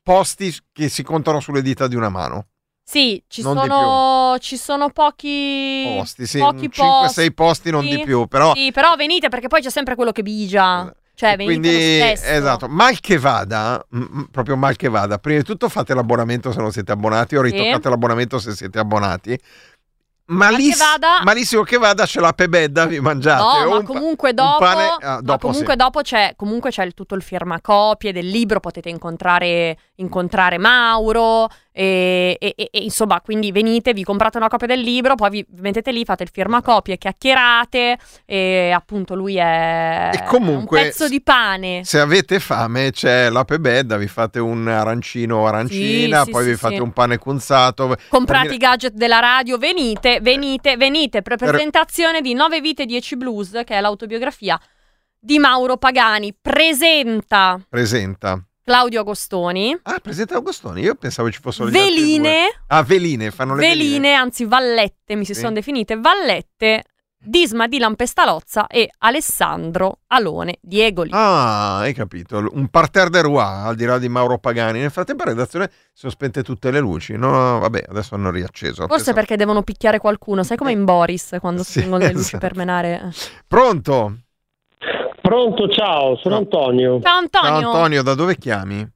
posti che si contano sulle dita di una mano. sì, ci sono, ci sono pochi Posti, sì, pochi 5-6 posti, non Sì. di più. Però Sì, però venite perché poi c'è sempre quello che bigia. Cioè, E venite quindi, esatto, mal che vada, proprio mal che vada, prima di tutto fate l'abbonamento se non siete abbonati o Sì. ritoccate l'abbonamento se siete abbonati. Maliss- che vada- Malissimo che vada, c'è la pebedda, vi mangiate. No, ma pa- comunque un dopo, pane- ah, ma dopo comunque sì. dopo c'è, comunque c'è il- tutto il firmacopie del libro, potete incontrare, incontrare Mauro e, e- e- insomma, quindi venite, vi comprate una copia del libro, poi vi mettete lì, fate il firmacopie, chiacchierate e appunto lui è E comunque, un pezzo di pane. Se avete fame c'è la pebedda, vi fate un arancino o arancina, Sì, poi sì, vi fate sì. un pane cunzato. Comprate Per i gadget della radio, venite, venite, venite Per- presentazione di 9 vite 10 blues, che è l'autobiografia di Mauro Pagani. Presenta Presenta. Claudio Agostoni, Ah, presenta Agostoni, io pensavo ci fossero gli altri due. veline, Ah, veline, fanno le veline. veline, anzi vallette, mi si Sì. sono definite vallette, Disma Dilan Pestalozza e Alessandro Alone Diegoli. Ah, hai capito. Un parterre de roi, al di là di Mauro Pagani. Nel frattempo in redazione si sono spente tutte le luci. No, vabbè, adesso hanno riacceso. Forse Pensavo- perché devono picchiare qualcuno, sai come in Boris quando Sì, spengono le luci esatto. per menare. Pronto? Pronto, ciao, sono No. Antonio. Ciao Antonio. Ciao Antonio, da dove chiami?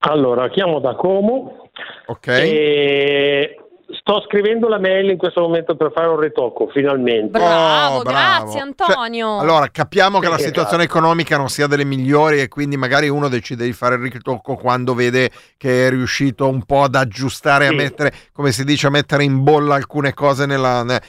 Allora, chiamo da Como Ok. e sto scrivendo la mail in questo momento per fare un ritocco, finalmente. Bravo, Oh, bravo. grazie Antonio. Cioè, allora, capiamo che Sì, la che situazione economica non sia delle migliori e quindi magari uno decide di fare il ritocco quando vede che è riuscito un po' ad aggiustare, a Sì. mettere, come si dice, a mettere in bolla alcune cose nella... ne-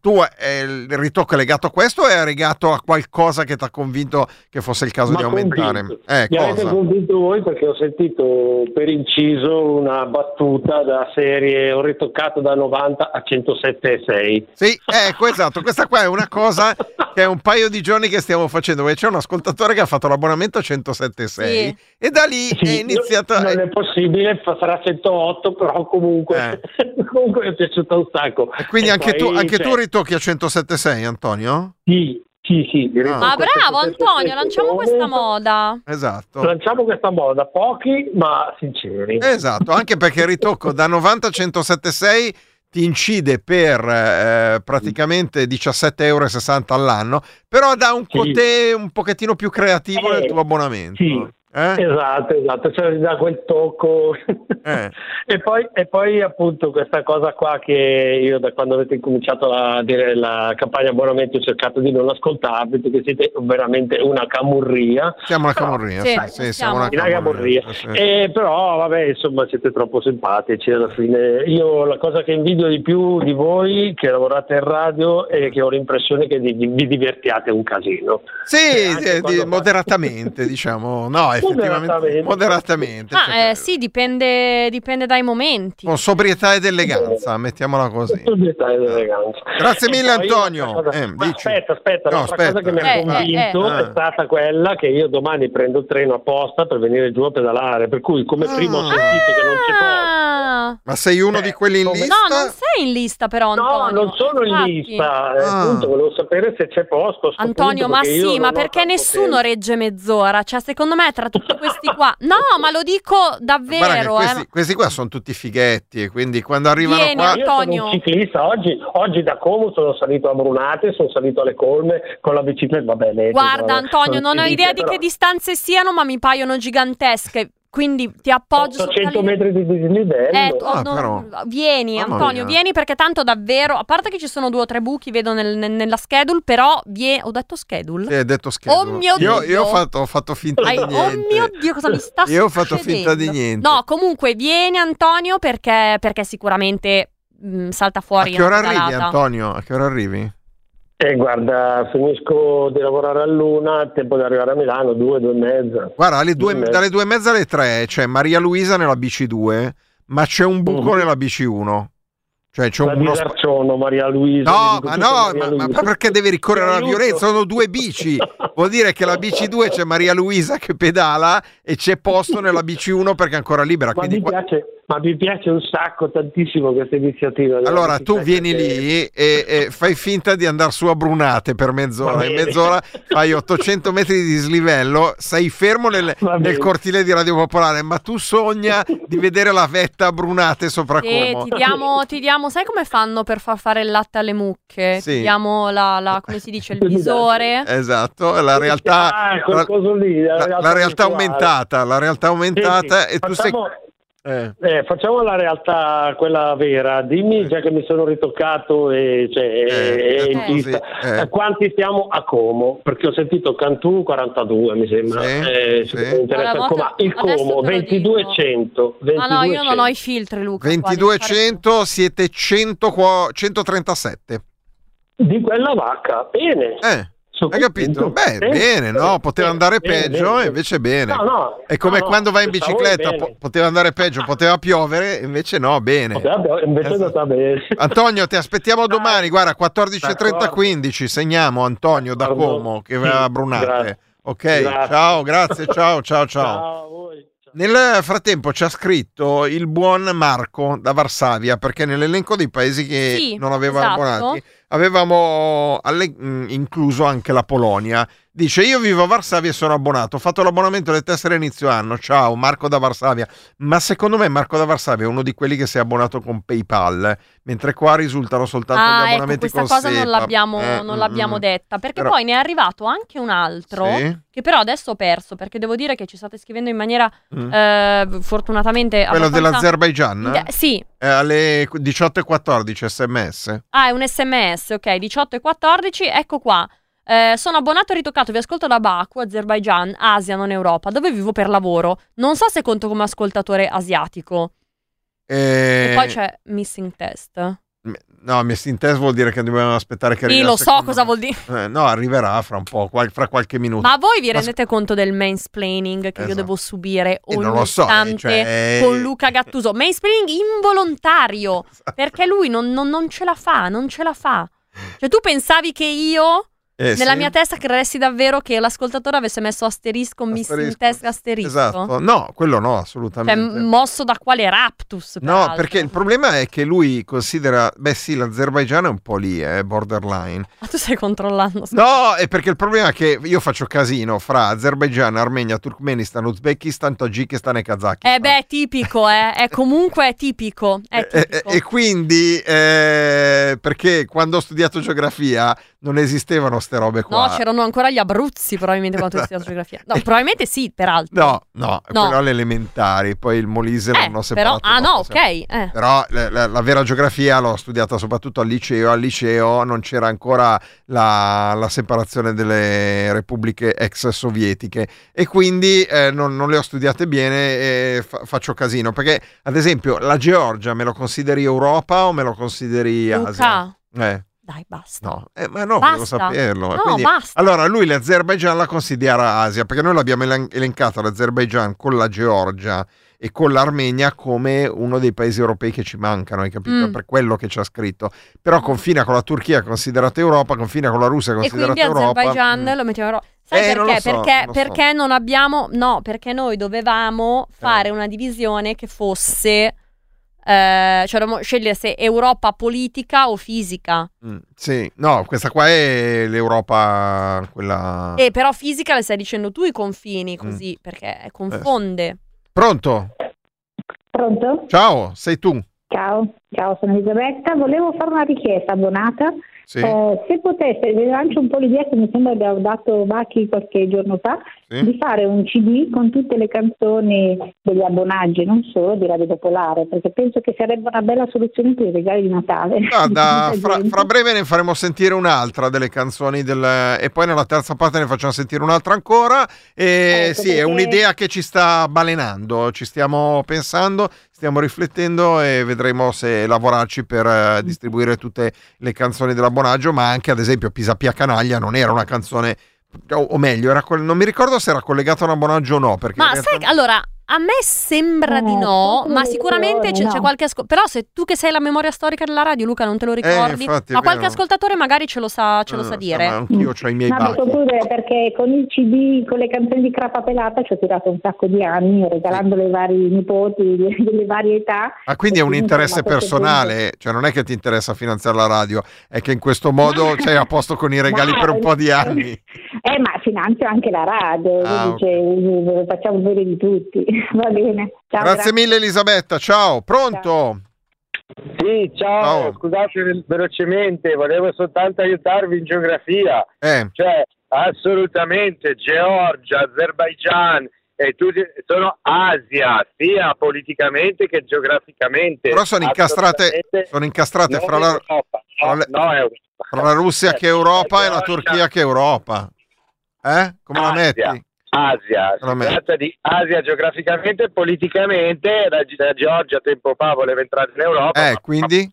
tu eh, il ritocco è legato a questo o è legato a qualcosa che ti ha convinto che fosse il caso Ma di aumentare? convinto. Eh, Mi avete cosa? convinto voi perché ho sentito per inciso una battuta da serie ho ritoccato da 90 a 107,6. Sì, ecco, esatto. Questa qua è una cosa che è un paio di giorni che stiamo facendo. perché C'è un ascoltatore che ha fatto l'abbonamento a 107.6 Sì. e da lì è Sì, iniziato... non è possibile, sarà 108, però comunque, comunque mi è piaciuto un sacco. E quindi E anche, tu, poi, anche cioè, tu ritocchi a 107.6, Antonio? Sì, sì, sì. direi Ah. Ma bravo Antonio, lanciamo questa moda. Esatto. Lanciamo questa moda, pochi ma sinceri. Esatto, anche perché il ritocco da 90 a 107.6 ti incide per eh, praticamente 17,60 euro all'anno, però dà un Sì. cotè un pochettino più creativo Eh, del tuo abbonamento. sì. Eh? Esatto, esatto, cioè da quel tocco. Eh. e, poi, e poi appunto questa cosa qua che io da quando avete incominciato a dire la campagna abbonamento ho cercato di non ascoltarvi perché siete veramente una camurria. Siamo una Però- camorria, Sì, sì, sì, siamo siamo. una camurria. Eh, però vabbè insomma siete troppo simpatici alla fine io la cosa che invidio di più di voi che lavorate in radio è che ho l'impressione che vi divertiate un casino Sì, eh, moderatamente, diciamo. No, effettivamente Moderatamente. moderatamente. Ah, cioè, eh, sì, dipende, dipende dai momenti. Con sobrietà ed eleganza, mettiamola così. Sobrietà ed eleganza. Grazie E mille, Antonio. cosa- Eh, Ma dici. aspetta, aspetta, No, l'altra aspetta. cosa che mi Eh, ha eh, convinto eh. è stata quella che io domani prendo il treno apposta per venire giù a pedalare, per cui come prima ho Ah. sentito che non c'è posto. Ah. Ma sei uno Eh, di quelli in come- lista? No, non sei in lista però No, Antonio. non sono in Infatti. lista, eh, Ah. appunto volevo sapere se c'è posto. Antonio, punto, ma sì, ma ho perché nessuno tempo. regge mezz'ora? Cioè, secondo me, tra tutti questi qua. No, ma lo dico davvero. questi, eh. questi qua sono tutti fighetti e quindi quando arrivano Vieni, qua... Io sono Antonio. un ciclista, oggi, oggi da Como sono salito a Brunate, sono salito alle Colme con la bicicletta, vabbè, lei- Guarda, Antonio, non ho idea di che distanze siano, ma mi paiono gigantesche. Quindi ti appoggio sotto la 800 linea- metri di dislivello. Eh, Ah, no. Vieni, Mamma Antonio, mia. vieni perché tanto davvero, a parte che ci sono due o tre buchi, vedo nel- nel- nella schedule, però vie- ho detto schedule? Sì, hai detto schedule. Oh mio io, Dio. io ho, fatto, ho fatto finta Ai- di oh niente. mio Dio, cosa mi sta Io ho fatto succedendo? finta di niente. No, comunque vieni Antonio perché, perché sicuramente mh, salta A fuori che ora arrivi. Antonio? A che ora arrivi? Eh, guarda, finisco di lavorare all'una, tempo di arrivare a Milano, due, due e mezza. Guarda, alle due- Due dalle due e mezza alle tre c'è Maria Luisa nella BC2, ma c'è un buco Mhm. nella BC1. Cioè c'è La uno disarciono, Maria Luisa. No, ma no, ma, ma perché devi ricorrere alla violenza? Sono due bici. Vuol dire che la BC2 c'è Maria Luisa che pedala e c'è posto nella BC1 perché è ancora libera. Ma Quindi mi, piace, ma mi piace un sacco, tantissimo questa iniziativa. Allora tu vieni che- lì e, e fai finta di andare su a Brunate per mezz'ora. In mezz'ora fai 800 metri di dislivello, sei fermo nel, nel cortile di Radio Popolare, ma tu sogna di vedere la vetta a Brunate sopra Sì, Como. ti diamo, ti diamo, sai come fanno per far fare il latte alle mucche? Sì. Ti diamo la, la- come si dice, il visore. Esatto, la realtà, Ah, la, lì, la la- realtà la realtà aumentata, la realtà aumentata Sì, sì. e tu sei... Facciamo- eh. Eh, facciamo la realtà, quella vera. Dimmi, già che mi sono ritoccato e cioè, Eh, e in eh, pista, così, eh. eh, quanti siamo a Como? Perché ho sentito Cantù 42, mi sembra. Sì, Eh, sì. mi Allora, Como. Il Como, te lo 2200. Ah no, io non ho 2200. i filtri, Luca. qua, devi fare 2200 siete 100 qua- 137. Di quella vacca, bene. Eh, hai capito? Beh, Bene, bene, no? Poteva andare peggio, bene. invece bene. No, no. È come no, quando vai in bicicletta, po- poteva andare peggio, poteva piovere, invece no, bene. Poteva- Invece andata bene. Antonio, ti aspettiamo Dai. domani, guarda, 14.30 D'accordo. 15, segniamo Antonio da. Como che va a Brunate. grazie. Ok, Grazie. ciao, grazie, ciao, ciao, ciao. Ciao a voi. Ciao. Nel frattempo ci ha scritto il buon Marco da Varsavia perché nell'elenco dei paesi che Sì, non avevano esatto. abbonati avevamo alle- incluso anche la Polonia. Dice: Io vivo a Varsavia e sono abbonato. Ho fatto l'abbonamento alle tessere inizio anno. Ciao, Marco da Varsavia. Ma secondo me Marco da Varsavia è uno di quelli che si è abbonato con PayPal, eh, mentre qua risultano soltanto gli Ah, ecco, abbonamenti questa con cosa non l'abbiamo, Eh, non mm, l'abbiamo mm. detta. Perché Però- poi ne è arrivato anche un altro, Sì. che però adesso ho perso, perché devo dire che ci state scrivendo in maniera Mm. eh, fortunatamente Quello abbastanza- dell'Azerbaijan? Eh, Sì, È alle 18.14 sms. ah, è un sms, ok, 18 e 14, ecco qua. Eh, sono abbonato e ritoccato, vi ascolto da Baku, Azerbaijan, Asia, non Europa, dove vivo per lavoro. Non so se conto come ascoltatore asiatico. E, E poi c'è Missing Test. No, Missing Test vuol dire che dobbiamo aspettare che arrivi. Sì, lo so cosa vuol dire. Eh, no, arriverà fra un po', qual- fra qualche minuto. Ma voi vi Ma rendete conto del mansplaining che io Esatto. devo subire Eh, ogni non lo so, eh, cioè- con Luca Gattuso? Mansplaining involontario, perché lui non, non- non ce la fa, non ce la fa. Cioè tu pensavi che io, Eh, nella sì. mia testa, credessi davvero che l'ascoltatore avesse messo asterisco, Asterisco. test, asterisco? Esatto. No, quello no, Cioè, assolutamente. m- mosso da quale raptus? No, peraltro. perché il problema è che lui considera, beh sì, l'Azerbaijan è un po' lì, è borderline. Ma tu stai controllando. No, è perché il problema è che io faccio casino fra Azerbaijan, Armenia, Turkmenistan, Uzbekistan, Tagikistan e Kazakistan. Eh beh, è tipico, eh. È comunque è tipico. È E, tipico. e- e quindi, eh, perché quando ho studiato geografia non esistevano ste robe qua. No, c'erano ancora gli Abruzzi probabilmente quando hai studiato geografia. No, probabilmente sì, peraltro. No, no, No. quello alle elementari, poi il Molise Eh, l'hanno però, separato. ah no, ok. Eh. Però la, la- la vera geografia l'ho studiata soprattutto al liceo. Al liceo non c'era ancora la, la separazione delle repubbliche ex sovietiche e quindi eh, non, non le ho studiate bene e fa- faccio casino. Perché, ad esempio, la Georgia me lo consideri Europa o me lo consideri Asia? Luca, Eh, dai, basta. no, Eh, ma no, volevo Basta. saperlo. No, Quindi- basta. allora, lui l'Azerbaijan la considera Asia perché noi l'abbiamo elen- elencato l'Azerbaijan con la Georgia e con l'Armenia come uno dei paesi europei che ci mancano, hai capito? Mm. Per quello che ci ha scritto. Però confina con la Turchia, considerata Europa, confina con la Russia, E considerata quindi Europa. Azerbaijan Mm. lo mettiamo in Europa. Sai Eh, non perché? lo so, perché non lo so. perché non abbiamo. No, perché noi dovevamo fare una divisione che fosse. Eh, cioè, dovevamo scegliere se Europa politica o fisica. Mm, Sì, no, questa qua è l'Europa, quella... E però fisica le stai dicendo tu i Mm. confini, così, perché confonde. Pronto? Pronto? Ciao, sei tu? Ciao, ciao, sono Elisabetta. Volevo fare una richiesta abbonata. Sì, Eh, se potesse, vi lancio un po' l'idea che mi sembra avevo dato Bacchi qualche giorno fa, sì. di fare un CD con tutte le canzoni degli abbonaggi, non solo di Radio Popolare, perché penso che sarebbe una bella soluzione per i regali di Natale. Guarda, fra, fra breve ne faremo sentire un'altra delle canzoni del, e poi nella terza parte ne facciamo sentire un'altra ancora. E Ecco, sì, è perché- un'idea che ci sta balenando, ci stiamo pensando, stiamo riflettendo e vedremo se lavorarci per eh, distribuire tutte le canzoni dell'abbonaggio, ma anche ad esempio Pisapia Canaglia non era una canzone, o, meglio, era non mi ricordo se era collegato a un abbonaggio o no. Perché Ma realtà- sai, allora, a me sembra di Eh, no, forse ma sicuramente c'è, no. c'è qualche ascoltatore. Però se tu che sei la memoria storica della radio, Luca, non te lo ricordi, infatti, è ma qualche vero. ascoltatore magari ce lo sa, ce lo Eh, sa ma dire. Anch'io ho i miei No, posso concludere perché con il CD, con le canzoni di Crapa Pelata ci ho tirato un sacco di anni regalandole ai vari nipoti di- delle varie età. Ah, quindi è un Quindi, interesse insomma, personale, cioè non è che ti interessa finanziare la radio, è che in questo modo sei a posto con i regali No, per un po' di anni. Eh, ma finanzio anche la radio, Ah, quindi cioè, facciamo bene di tutti. Va bene. Ciao, Grazie mille Elisabetta, ciao, pronto? Sì, ciao, Ciao. scusate ve- velocemente, volevo soltanto aiutarvi in geografia. Eh, Cioè, assolutamente Georgia, Azerbaijan e tutti sono Asia, sia politicamente che geograficamente. però sono incastrate, sono incastrate fra la, Europa, fra le- no, fra la Russia che Europa e la Turchia che Europa. Eh? Come la Asia. metti? Asia, si tratta di Asia geograficamente e politicamente, la, la Georgia tempo fa voleva entrare in Europa. Eh, quindi?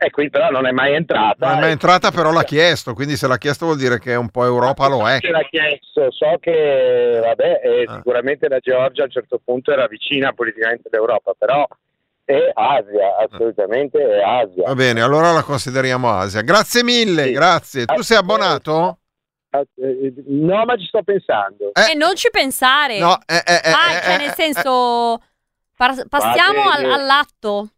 E qui però non è mai entrata. Non è mai E- entrata, però l'ha chiesto, quindi se l'ha chiesto vuol dire che un po' Europa lo è. Ce l'ha chiesto, so che vabbè, eh, Ah. sicuramente la Georgia a un certo punto era vicina politicamente all'Europa, però è Asia, assolutamente è Asia. Va bene, allora la consideriamo Asia. Grazie mille, Sì. grazie. Tu sei abbonato? Eh, No, ma ci sto pensando. Eh, E non ci pensare. No, eh, eh, eh, ah, eh, cioè eh, nel eh, senso... par- passiamo al- all'atto.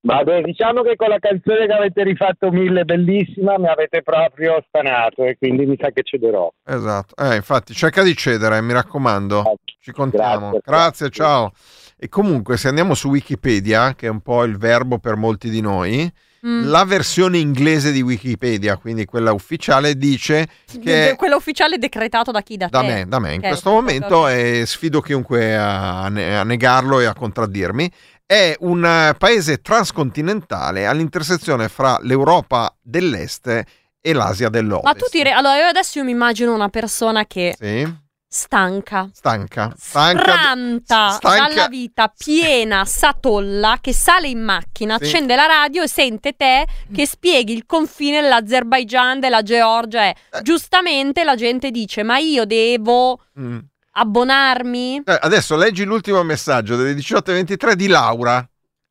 Vabbè, diciamo che con la canzone che avete rifatto mille, bellissima, mi avete proprio stanato e quindi mi sa che cederò. Esatto, eh, infatti cerca di cedere, mi raccomando, ci contiamo. Grazie, Grazie, ciao. E comunque se andiamo su Wikipedia, che è un po' il verbo per molti di noi, Mm. la versione inglese di Wikipedia, quindi quella ufficiale, dice che... Quello ufficiale decretato da chi? Da, Da te? me, da me, in Ok, questo momento ok. e sfido chiunque a, ne- a negarlo e a contraddirmi. È un eh, paese transcontinentale all'intersezione fra l'Europa dell'Est e l'Asia dell'Ovest. Ma tu ti re- allora io adesso io mi immagino una persona che Sì, stanca, stanca. Stanca. franta stanca- dalla vita, piena, satolla, che sale in macchina, Sì. accende la radio e sente te che spieghi il confine dell'Azerbaigian, della Georgia. E Eh. giustamente la gente dice: Ma io devo Mm. abbonarmi? Eh, Adesso leggi l'ultimo messaggio delle 18.23 di Laura.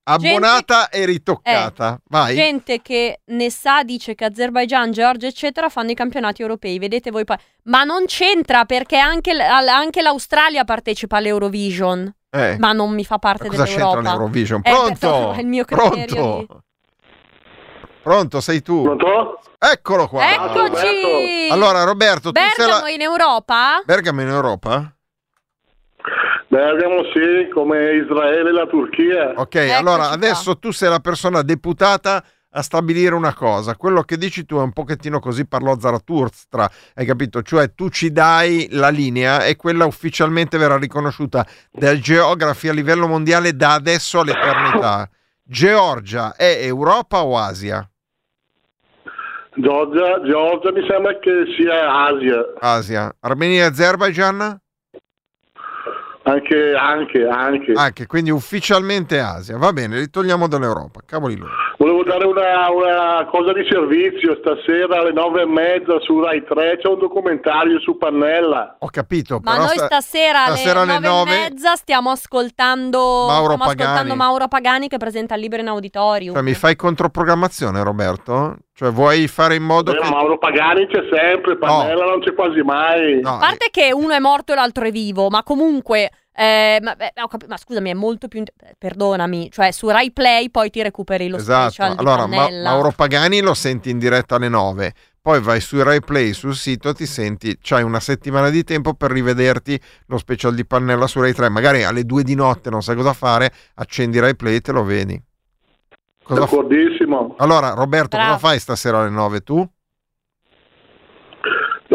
Abbonata e ritoccata. Vai. Gente che ne sa dice che Azerbaigian, Georgia, eccetera, fanno i campionati europei. Vedete voi poi. Ma non c'entra perché anche, l- anche l'Australia partecipa all'Eurovision. Eh, Ma non mi fa parte ma cosa c'entra dell'Europa. l'Eurovision? Eh, Pronto? perché è il mio criterio Pronto? Pronto, sei tu. Pronto? Eccolo qua. Eccoci! Allora, Roberto, tu sei Bergamo la... in Europa? Bergamo in Europa? Bergamo sì, come Israele e la Turchia. Ok, Eccoci allora adesso tu sei la persona deputata a stabilire una cosa. Quello che dici tu è un pochettino così parlò Zarathustra, hai capito? Cioè tu ci dai la linea e quella ufficialmente verrà riconosciuta dai geografi a livello mondiale da adesso all'eternità. Georgia è Europa o Asia? Georgia, Georgia mi sembra che sia Asia. Asia. Armenia e Azerbaijan? Anche, anche, anche. Anche, quindi ufficialmente Asia. Va bene, li togliamo dall'Europa. Cavoli loro. Volevo dare una, una cosa di servizio. Stasera alle nove e mezza su Rai 3 c'è un documentario su Pannella. Ho capito, Ma però noi sta- stasera, stasera alle nove e mezza stiamo ascoltando Mauro stiamo ascoltando Pagani. Mauro Pagani che presenta il libro in auditorium. Cioè, mi fai controprogrammazione, Roberto? Cioè, vuoi fare in modo Eh, che... Mauro Pagani c'è sempre, Pannella non c'è quasi mai. No, A parte che uno è morto e l'altro è vivo, ma comunque. Eh, ma, beh, ho capi- ma scusami, è molto più. int- Perdonami, cioè su Rai Play poi ti recuperi lo Esatto, special allora Ma-. Mauro Pagani lo senti in diretta alle 9, poi vai su Rai Play sul sito, ti senti, c'hai una settimana di tempo per rivederti lo special di Pannella su Rai 3, magari alle 2 di notte non sai cosa fare, accendi Rai Play e te lo vedi. Cosa fa- D'accordissimo. Allora Roberto, Bravo. cosa fai stasera alle 9 tu?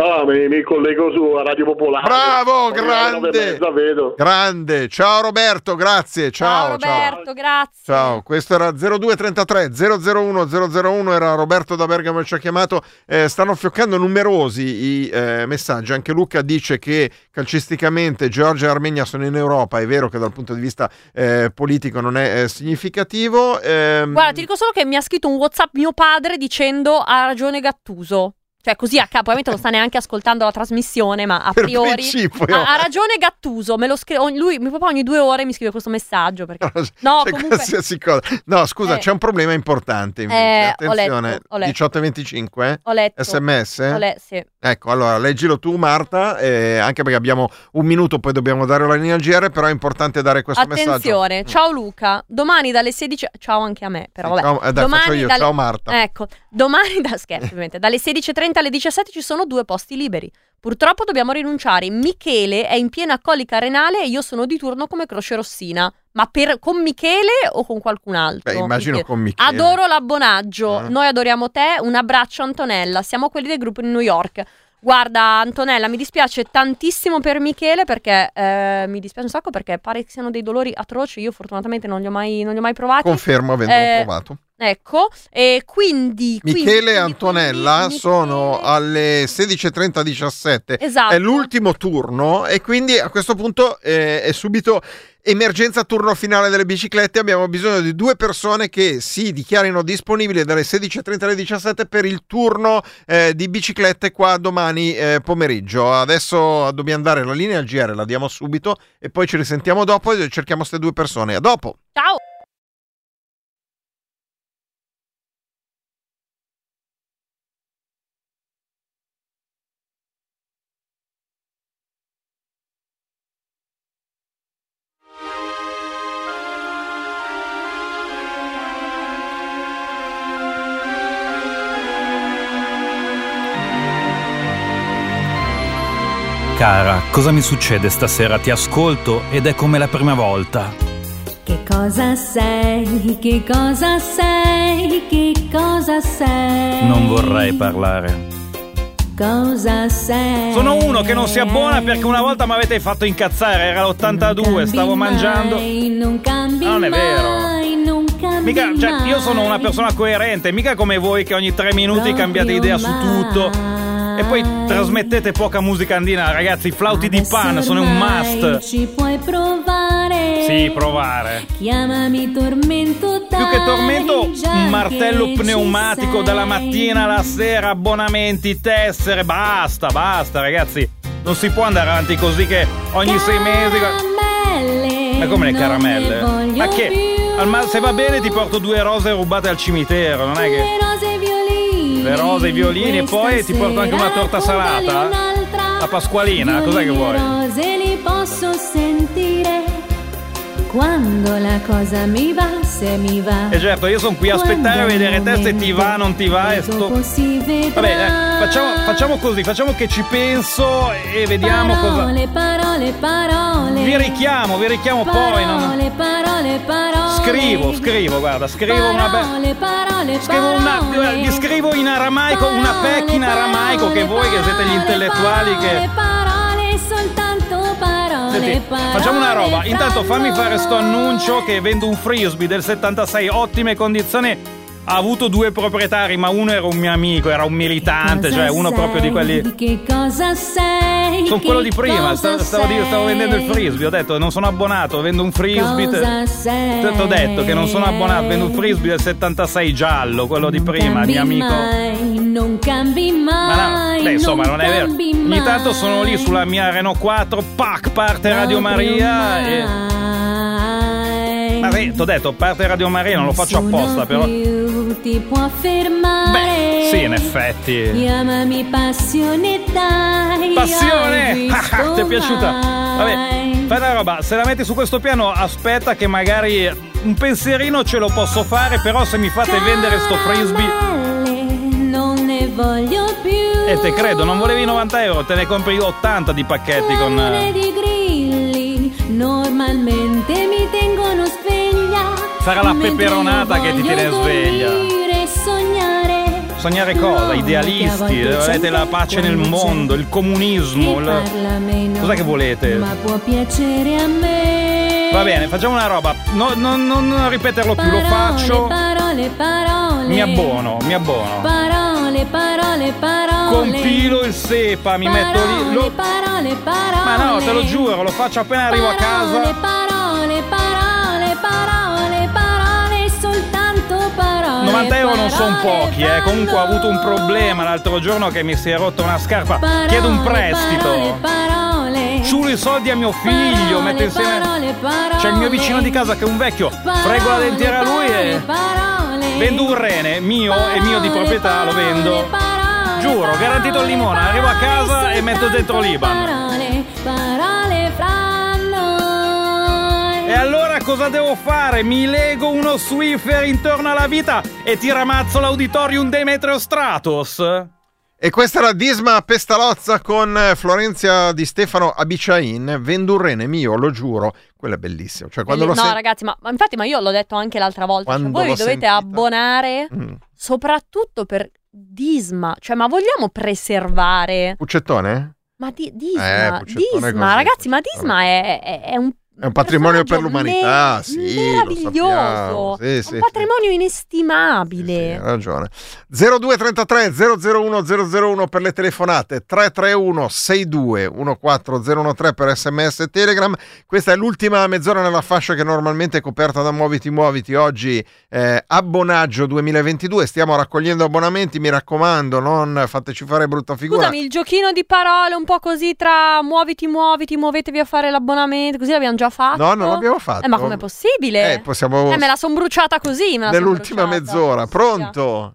No, mi, mi collego su Radio Popolare. Bravo, grande! mezza vedo. Grande, ciao Roberto, grazie, ciao. ciao. Roberto, grazie. Ciao, questo era 0233 001 001, era Roberto da Bergamo che ci ha chiamato, Eh, stanno fioccando numerosi i eh, messaggi, anche Luca dice che calcisticamente Georgia e Armenia sono in Europa, è vero che dal punto di vista eh, politico non è eh, significativo. ehm, Guarda, ti dico solo che mi ha scritto un WhatsApp mio padre dicendo ha ragione Gattuso. Cioè, così a capo, probabilmente non sta neanche ascoltando la trasmissione, ma a priori. Ha, ha ragione Gattuso, me lo scrive. ogni- Lui mi proprio ogni due ore mi scrive questo messaggio. Perché... No, c'è comunque. qualsiasi cosa. No, scusa, Eh. c'è un problema importante invece. Eh, ho Attenzione, letto, ho letto. 1825, Ho letto. sms. Ho le- sì. Ecco, allora leggilo tu Marta, eh, anche perché abbiamo un minuto, poi dobbiamo dare la linea al GR, però è importante dare questo messaggio. Attenzione, ciao Luca. Domani dalle 16. Ciao anche a me, però vabbè. Ciao, eh, dai, domani io, dalle- ciao Marta. Ecco, domani da scherzo, ovviamente. Dalle 16.30 alle 17 ci sono due posti liberi. Purtroppo dobbiamo rinunciare. Michele è in piena colica renale e io sono di turno come Croce Rossina. Ma per, con Michele o con qualcun altro? Beh, immagino Michele. con Michele. Adoro l'abbonaggio. Ah. Noi adoriamo te. Un abbraccio, Antonella. Siamo quelli del gruppo di New York. Guarda, Antonella, mi dispiace tantissimo per Michele perché eh, mi dispiace un sacco perché pare che siano dei dolori atroci. Io fortunatamente non li ho mai, non li ho mai provati. Confermo avendo Eh, provato. Ecco, e quindi... quindi- Michele e quindi- Antonella quindi- sono alle 16.30-17. Esatto. È l'ultimo turno e quindi a questo punto eh, è subito emergenza turno finale delle biciclette. Abbiamo bisogno di due persone che si dichiarino disponibili dalle 16.30 alle 17 per il turno eh, di biciclette qua domani eh, pomeriggio. Adesso dobbiamo dare la linea al GR, la diamo subito e poi ci risentiamo dopo e cerchiamo queste due persone. A dopo. Ciao! Cara, cosa mi succede stasera? Ti ascolto ed è come la prima volta. Che cosa sei? Che cosa sei? Che cosa sei? Non vorrei parlare. Cosa sei? Sono uno che non si abbona perché una volta mi avete fatto incazzare, era l'82, stavo mangiando. Mai, non cambi non è vero. mai, non cambi Mica, cioè, mai. io sono una persona coerente, mica come voi che ogni tre minuti cambiate idea su tutto. E poi trasmettete poca musica andina, ragazzi, i flauti di pan sono un must. Ci puoi provare. Sì, provare. Chiamami tormento Più che tormento, dai, martello pneumatico dalla mattina alla sera, abbonamenti, tessere, basta, basta, ragazzi. Non si può andare avanti così che ogni sei mesi. Caramelle, Ma come le caramelle? Ma che? Al se va bene ti porto due rose rubate al cimitero, non è che. Le rose i violini e poi ti porto anche una torta salata? La Pasqualina, cos'è che vuoi? Le rose li posso sentire quando la cosa mi va, se mi va. E certo, io sono qui a aspettare a vedere te se ti va, non ti va e sto. Vabbè, eh, facciamo, facciamo così, facciamo che ci penso e vediamo cosa. Parole, parole, parole. Vi richiamo, vi richiamo poi. non- Parole, parole, parole. Scrivo, scrivo, guarda, scrivo una bella. Parole, parole, Scrivo una, parole. vi scrivo in aramaico, una pecca in aramaico che voi che siete gli intellettuali che... Senti, facciamo una roba, intanto fammi fare sto annuncio che vendo un frisbee del 76, ottime condizioni. Ha avuto due proprietari, ma uno era un mio amico, era un militante, cioè uno proprio di sei? quelli... Che cosa sei? Sono quello di prima, stavo, stavo vendendo il frisbee, ho detto non sono abbonato, vendo un frisbee. Ti ho detto che non sono abbonato, vendo un frisbee del 76 giallo, quello di prima, mio amico. Mai, non cambi mai. Ma no, beh, insomma, non è vero. Ogni tanto sono lì sulla mia Renault 4, pac, parte Radio Maria e. mai. Ma sì, t'ho detto, parte Radio Maria, non lo faccio apposta, però. più ti può fermare. Beh, sì, in effetti. Passione, visto Ah, ti è piaciuta? Vabbè, fai una roba, se la metti su questo piano, aspetta che magari un pensierino ce lo posso fare, però se mi fate vendere sto frisbee. Non ne voglio più. E te credo, non volevi 90 euro, te ne compri 80 di pacchetti con. Eh, di grilli normalmente mi tengono sveglia. Sarà la peperonata che ti tiene sveglia. sognare. Sognare cosa? Idealisti, volete la pace nel mondo, il comunismo. Meno, Cos'è che volete? Ma può piacere a me. Va bene, facciamo una roba. No- no- no- non ripeterlo più, lo faccio. Parole, parole. Mi abbono, mi abbono. Parole, parole, parole. Compilo il SEPA, mi metto lì. lo- Parole, parole. Ma no, te lo giuro, lo faccio appena arrivo a casa. 50 euro non sono pochi, eh. Comunque ho avuto un problema l'altro giorno che mi si è rotta una scarpa. Chiedo un prestito. Parole. Ciuro i soldi a mio figlio, Metto insieme. C'è il mio vicino di casa che è un vecchio. Frego la dentiera a lui e. Parole, Vendo un rene mio e mio di proprietà, lo vendo. Parole, Giuro, garantito il limone. Arrivo a casa e metto dentro l'Iban. Cosa devo fare? Mi lego uno Swiffer intorno alla vita e ti ramazzo l'auditorium Demetrio Stratos? E questa era Disma Pestalozza con eh, Florenzia di Stefano Abiciain. Vendo un rene mio, lo giuro. Quello è bellissimo. Cioè, quando no, lo sen- ragazzi, ma, ma infatti, ma io l'ho detto anche l'altra volta. Cioè, voi vi dovete sentita- abbonare Mm. soprattutto per Disma. Cioè, ma vogliamo preservare? Puccettone? Ma di, Disma, Eh, Disma, così, ragazzi, ma Disma è, è- è un. È un patrimonio per l'umanità, me- sì, meraviglioso. Sì, sì, un sì. patrimonio inestimabile. Hai ragione. 0233 001 001 per le telefonate, 331 62 14013 per sms e telegram. Questa è l'ultima mezz'ora nella fascia che normalmente è coperta da Muoviti Muoviti. Oggi eh, abbonaggio 2022, stiamo raccogliendo abbonamenti, mi raccomando, non fateci fare brutta figura. Scusami, il giochino di parole un po' così tra muoviti, muoviti, muovetevi a fare l'abbonamento, così l'abbiamo già fatto. No, non l'abbiamo fatto. Eh, ma com'è possibile? Eh, possiamo Eh, me la son bruciata così, me nell'ultima bruciata. mezz'ora. Pronto?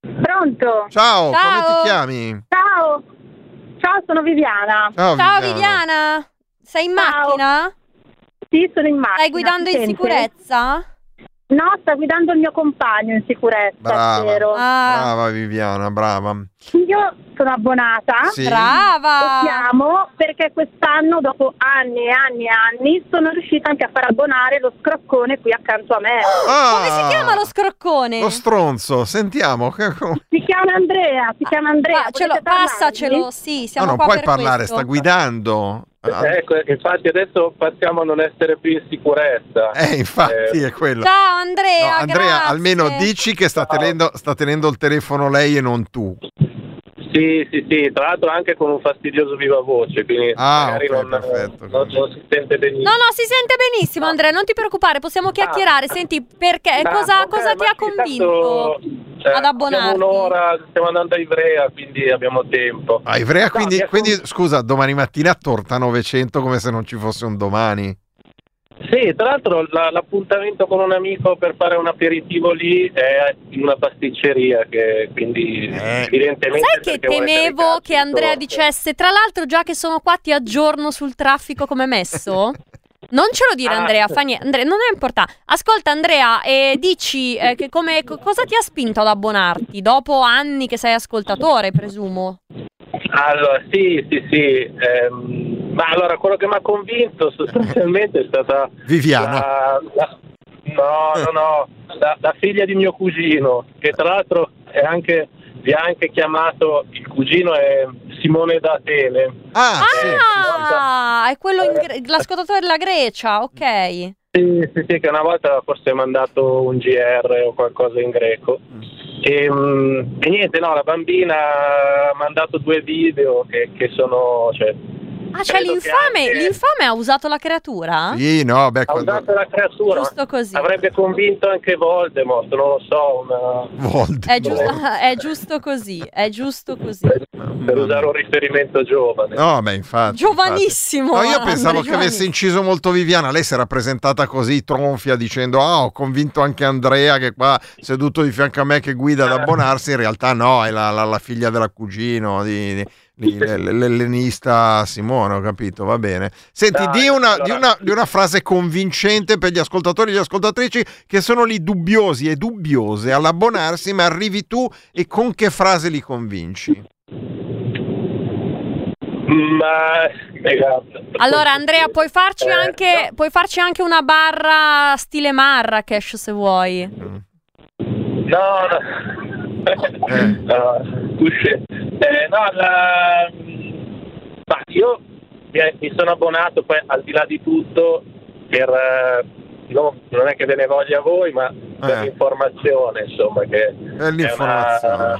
Pronto? Ciao, come Ciao. ti chiami? Ciao. Ciao, sono Viviana. Ciao, Ciao Viviana, sei in Ciao. macchina? Sì, sono in macchina. Stai guidando in sente? sicurezza? No, sta guidando il mio compagno in sicurezza, Brava. Ah, Brava Viviana, brava. Io sono abbonata. Sì. Brava! Lo chiamo perché quest'anno, dopo anni e anni e anni, sono riuscita anche a far abbonare lo scroccone qui accanto a me. Ah, Come si chiama lo scroccone? Lo stronzo, sentiamo. Si chiama Andrea, si chiama Andrea. Ah, ce lo- passacelo, sì, No, siamo non qua puoi per parlare, questo. sta guidando. Ah, Ecco, infatti adesso passiamo a non essere più in sicurezza. Eh, infatti è quello. Ciao Andrea, No, Andrea, grazie. almeno dici che sta tenendo, sta tenendo il telefono lei e non tu. Sì, sì, sì, tra l'altro anche con un fastidioso viva voce, quindi Ah, magari ok, non, perfetto. non- non si sente benissimo. No, no, si sente benissimo Andrea, non ti preoccupare, possiamo chiacchierare. Senti, perché Ah, cosa, ok, cosa ti ha convinto? tanto, cioè, ad abbonarti? Abbiamo un'ora, stiamo andando a Ivrea, quindi abbiamo tempo. A Ivrea, No, quindi, ha quindi, scusa, domani mattina torta 900 come se non ci fosse un domani. Sì, tra l'altro la- l'appuntamento con un amico per fare un aperitivo lì è in una pasticceria, che quindi evidentemente... Sai che temevo che Andrea dicesse, tra l'altro già che sono qua ti aggiorno sul traffico come messo? Non ce lo dire Ah. Andrea, fa niente, Andrea, non è importante. Ascolta Andrea, e dici eh, che come, co- cosa ti ha spinto ad abbonarti dopo anni che sei ascoltatore, presumo? Allora, sì, sì, sì. ehm, ma allora, quello che mi ha convinto sostanzialmente è stata... Viviana. la- la- no, no, no, la, la figlia di mio cugino, che tra l'altro è anche, vi ha anche chiamato, il cugino è Simone da Atene. Ah, Ah, è quello in Gre- l'ascoltatore della Grecia, ok. Sì, sì, sì, che una volta forse ha mandato un GR o qualcosa in greco. Mm, e niente, no, la bambina ha mandato due video che, che sono... Cioè, Ah, cioè l'infame, anche- l'infame ha usato la creatura? Sì, no, beh, ha quando... usato la creatura. Giusto così. Avrebbe convinto anche Voldemort, non lo so, una- Vold. È giusto, è giusto così, è giusto così. per usare un riferimento giovane. No, beh, infatti. Giovanissimo. No, io Andrea, pensavo che avesse inciso molto Viviana. Lei si era presentata così tronfia dicendo: Ah, ho convinto anche Andrea che qua seduto di fianco a me che guida ad abbonarsi. In realtà, no, è la, la- la figlia della cugino di, di- l'ellenista Simone. Ho capito, va bene. Senti, Dai, di, una, allora- di, una, di una frase convincente per gli ascoltatori e le ascoltatrici che sono lì dubbiosi e dubbiose all'abbonarsi, ma arrivi tu e con che frase li convinci? Ma esatto. Allora, Andrea, puoi farci, Eh, anche, puoi farci anche una barra stile Marrakesh se vuoi. No, no. No, usci- eh, no, la- ma io mi, sono abbonato poi al di là di tutto per eh, no, non è che ve ne voglia voi, ma per Eh. l'informazione, insomma, che È l'informazione.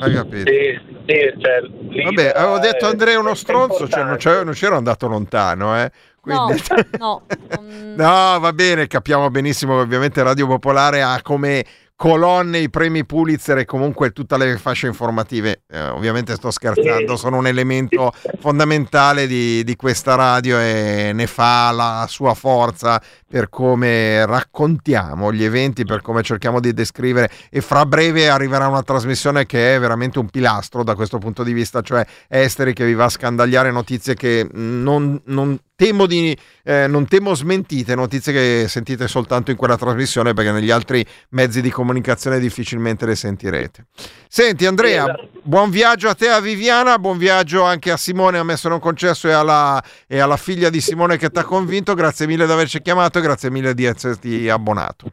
Hai capito? Sì, sì, cioè, Vabbè, avevo detto eh, Andrea uno stronzo, cioè non, non c'ero andato lontano, eh. Quindi... No, no. No, va bene, capiamo benissimo che ovviamente Radio Popolare ha come colonne i premi Pulitzer e comunque tutte le fasce informative. Eh, ovviamente sto scherzando, sono un elemento fondamentale di, di questa radio e ne fa la sua forza per come raccontiamo gli eventi, per come cerchiamo di descrivere e fra breve arriverà una trasmissione che è veramente un pilastro da questo punto di vista, cioè Esteri che vi va a scandagliare notizie che non, non temo di eh, non temo smentite, notizie che sentite soltanto in quella trasmissione perché negli altri mezzi di comunicazione difficilmente le sentirete. Senti Andrea, Esatto. buon viaggio a te a Viviana, buon viaggio anche a Simone, a me se non concesso e alla, e alla figlia di Simone che ti ha convinto, grazie mille di averci chiamato grazie mille di esserti abbonato.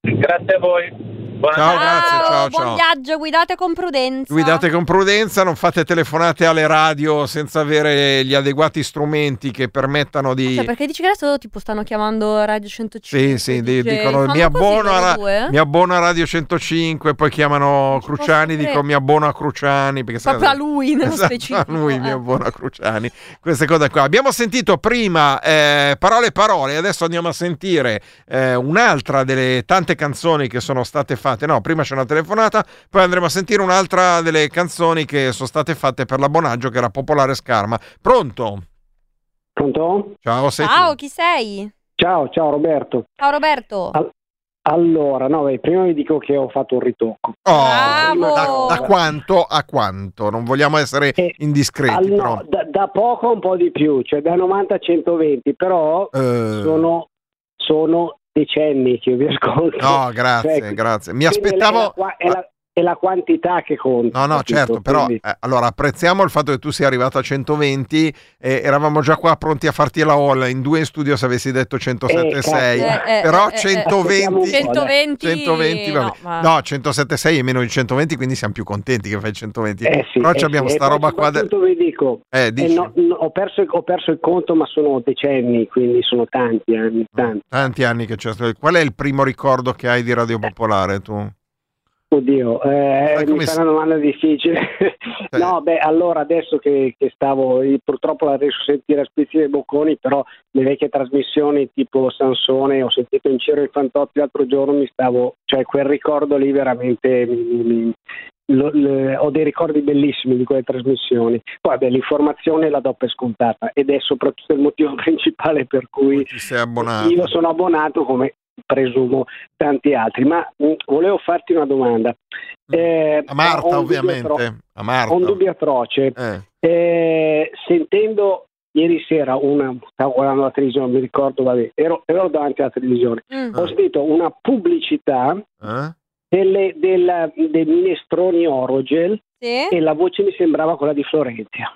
Grazie a voi. Ciao, grazie, ciao, buon ciao. viaggio, guidate con prudenza. Guidate con prudenza, non fate telefonate alle radio senza avere gli adeguati strumenti che permettano di... Cioè, perché dici che adesso tipo stanno chiamando Radio 105? Sì, sì, di- dice- dicono mi abbono, a, Ra- due? mi abbono a Radio 105, poi chiamano Cruciani, dicono mi abbono a Cruciani. Perché Proprio a lui, nello Esatto, specifico. A lui mi eh. abbono a Cruciani. Queste cose qua. Abbiamo sentito prima eh, parole parole, adesso andiamo a sentire eh, un'altra delle tante canzoni che sono state fatte. No, prima c'è una telefonata, poi andremo a sentire un'altra delle canzoni che sono state fatte per l'abbonaggio che era Popolare Scarma. Pronto? Pronto? Ciao, sei tu. Ciao, chi sei? Ciao, ciao Roberto. Ciao Roberto. Al- Allora, no, beh, prima vi dico che ho fatto un ritocco. Oh, Bravo! da, da quanto a quanto? Non vogliamo essere indiscreti, Al- no, però. da, da poco un po' di più, cioè da 90 a 120, però Eh. sono, sono decenni che io vi ascolto. No, grazie, Cioè, grazie. Mi aspettavo. è la è la- è la quantità che conta. No, no, capito? certo, però Quindi- eh, allora apprezziamo il fatto che tu sia arrivato a 120 e eravamo già qua pronti a farti la all in due in studio se avessi detto 107,6 Eh, eh, però eh, eh, 120 120 120 vabbè. no, ma- no 107,6 è meno di 120 quindi siamo più contenti che fai 120 Eh sì, però eh ci abbiamo sì, sta roba qua de- vi dico, eh, eh, no, no, ho, perso, ho perso il conto, ma sono decenni, quindi sono tanti anni. Tanti. tanti anni che c'è stato qual è il primo ricordo che hai di Radio Popolare tu? Oddio, eh, mi si- una domanda difficile. no, beh, allora adesso che, che stavo, purtroppo la riesco a sentire a spizzi dei bocconi, però le vecchie trasmissioni tipo Sansone, ho sentito in Ciro i Fantozzi l'altro giorno, mi stavo, cioè quel ricordo lì veramente mi- mi- lo- le- ho dei ricordi bellissimi di quelle trasmissioni. Poi vabbè, l'informazione la do per scontata ed è soprattutto il motivo principale per cui io sono abbonato come presumo tanti altri. Ma mh, volevo farti una domanda. Eh, a Marta ovviamente atro- a Marta Ho un dubbio atroce. Eh. Eh, sentendo ieri sera una stavo guardando la televisione, mi ricordo, vabbè, ero, ero davanti alla televisione, Mm. ho sentito una pubblicità Eh? delle, della- dei minestroni Orogel Sì? e la voce mi sembrava quella di Florenzia.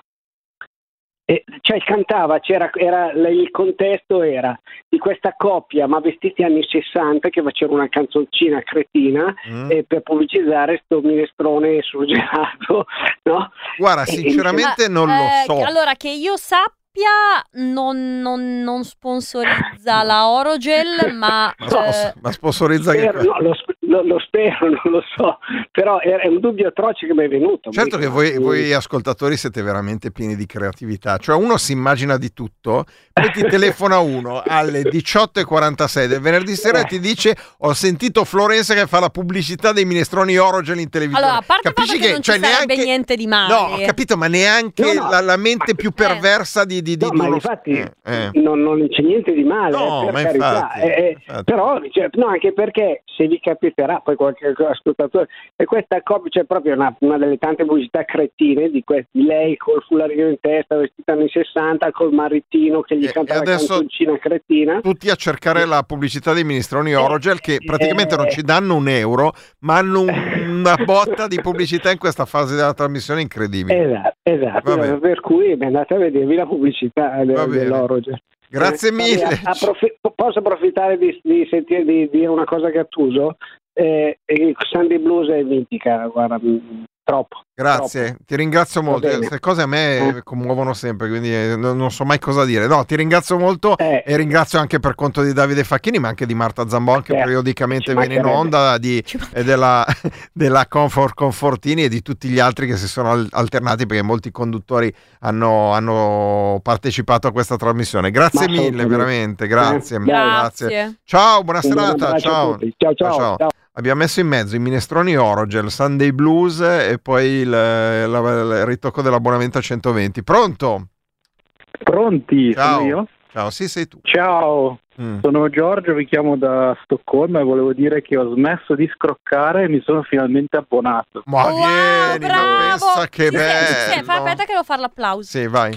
E, cioè cantava, c'era, era, il contesto era di questa coppia ma vestiti anni 60 che facevano una canzoncina cretina Mm. eh, per pubblicizzare sto minestrone surgelato, no? guarda E- e sinceramente non Eh, lo so Allora, che io sappia, non, non- non sponsorizza la Orogel, ma... ma, spos- eh, ma sponsorizza che Spero, no, lo, sp- lo- lo spero, non lo so, però è, è un dubbio atroce che mi è venuto. Certo che voi, voi ascoltatori siete veramente pieni di creatività, cioè uno si immagina di tutto, poi ti telefona uno alle 18.46 del venerdì sera e ti dice ho sentito Florenza che fa la pubblicità dei minestroni Orogel in televisione. allora, a parte Capisci che, che non cioè, neanche... niente di male. No, ho capito, ma neanche No, no, la, la mente più perversa di, di, di, No, di ma uno- infatti Eh, eh. non, non c'è niente di male, No, eh, per ma carità. infatti, eh, eh, infatti. però, cioè, no, anche perché se vi capiterà, poi qualche ascoltatore, e questa coppia c'è proprio una, una delle tante pubblicità cretine di questi, lei col fularino in testa, vestita anni 60, col marittino che gli E- canta e la canzoncina cretina. tutti a cercare la pubblicità dei minestroni Orogel che praticamente non ci danno un euro ma hanno un- una botta di pubblicità in questa fase della trasmissione incredibile Esatto, esatto. Per cui andate a vedervi la pubblicità de- Va bene. dell'Orogel. Grazie Eh, mille. vabbè, approfi- posso approfittare di, di sentire di dire una cosa che attuso? Eh, Sunday Blues è mitica, guarda, mh, troppo. Grazie, ti ringrazio molto. Queste cose a me commuovono sempre, quindi eh, non, non so mai cosa dire. No, ti ringrazio molto Eh. e ringrazio anche per conto di Davide Facchini, ma anche di Marta Zambon che Certo, periodicamente ci viene in onda, di, e della, della Comfort Confortini e di tutti gli altri che si sono al- alternati perché molti conduttori hanno, hanno partecipato a questa trasmissione. Grazie Ma mille, veramente, grazie. Grazie. Ciao, buona serata. Ciao. tutti. Ciao, ciao, ciao. Abbiamo messo in mezzo i minestroni Orogel, Sunday Blues e poi il, la- il ritocco dell'abbonamento a 120. Pronto? Pronti? Ciao. Sono io? Ciao, sì, sei tu. Ciao, Mm. sono Giorgio, vi chiamo da Stoccolma e volevo dire che ho smesso di scroccare e mi sono finalmente abbonato. Ma Wow, vieni, ma bravo! pensa che Sì, sì, sì, bello. fa- aspetta che devo fare l'applauso. Sì, vai.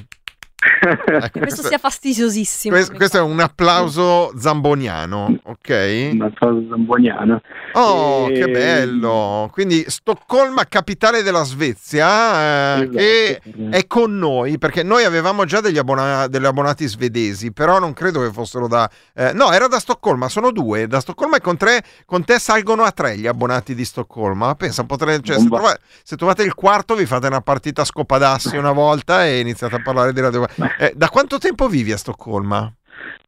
Ecco, Questo sia fastidiosissimo. questo- questo è un applauso zamboniano, ok? Un applauso zamboniano. Oh, E- che bello! Quindi Stoccolma, capitale della Svezia, eh, Esatto. che è con noi, perché noi avevamo già degli, abbona- degli abbonati svedesi, però non credo che fossero da... eh, no, era da Stoccolma, sono due. Da Stoccolma e con, tre, con te salgono a tre gli abbonati di Stoccolma. Pensa, potrei, cioè, se, trova- se trovate il quarto vi fate una partita a scopadassi una volta e iniziate a parlare di radio. Eh, da quanto tempo vivi a Stoccolma?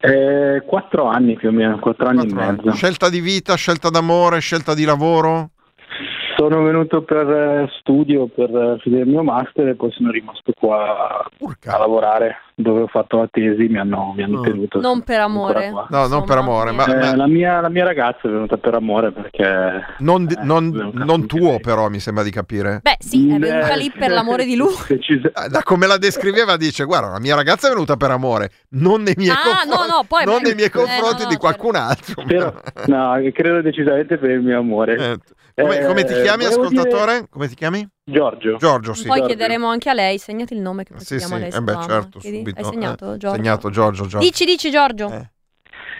Eh, quattro anni più o meno, quattro anni Quattro e anni. mezzo. Scelta di vita, scelta d'amore, scelta di lavoro? Sono venuto per eh, studio, per eh, finire il mio master e poi sono rimasto qua a lavorare dove ho fatto la tesi, mi hanno, mi hanno tenuto. Non per amore. No, non per amore, ma, Eh, ma la, mia, la mia ragazza è venuta per amore perché... non, di- non- non tuo però, mi sembra di capire. Beh, sì, è venuta lì per l'amore di lui. Ah, Da come la descriveva dice, guarda, la mia ragazza è venuta per amore, non nei miei Ah, confronti, no, no, poi non nei miei eh, confronti no, no, di qualcun altro. Però, no, credo decisamente per il mio amore. Come, Eh, come ti chiami, ascoltatore? dire- Come ti chiami? Giorgio. Giorgio, sì. Poi chiederemo anche a lei, segnati il nome che poi Sì, chiediamo sì, a lei. eh beh, certo, subito. Hai segnato, eh, Giorgio? segnato, Giorgio, Giorgio. Dici, dici, Giorgio.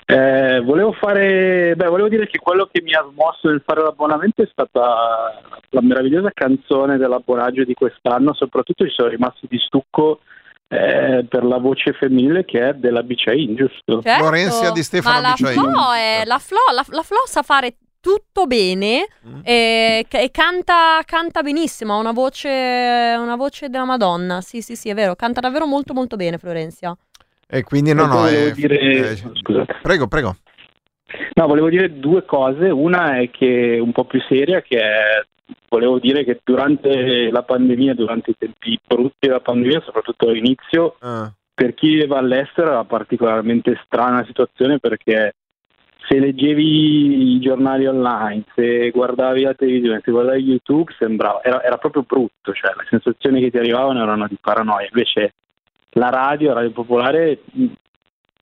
Eh, volevo fare, beh, volevo dire che quello che mi ha smosso nel fare l'abbonamento è stata la meravigliosa canzone dell'abbonaggio di quest'anno, soprattutto ci sono rimasti di stucco eh, per la voce femminile che è della Bicain, giusto? Certo, Florenzia di Stefano ma la Bicciai. Flo, è, la, Flo, la, la Flo sa fare tutto bene Mm. e, e canta, canta benissimo, ha una voce, una voce della Madonna. Sì, sì, sì, è vero, canta davvero molto molto bene Florenzia. E quindi no, no, Volevo è- dire- eh, scusate. Prego, prego. No, volevo dire due cose. Una è che un po' più seria, che è, volevo dire che durante la pandemia, durante i tempi brutti della pandemia, soprattutto all'inizio, Ah. per chi va all'estero era particolarmente strana la situazione perché se leggevi i giornali online, se guardavi la televisione, se guardavi YouTube, sembrava, era, era proprio brutto, cioè le sensazioni che ti arrivavano erano di paranoia. Invece la radio, la radio popolare,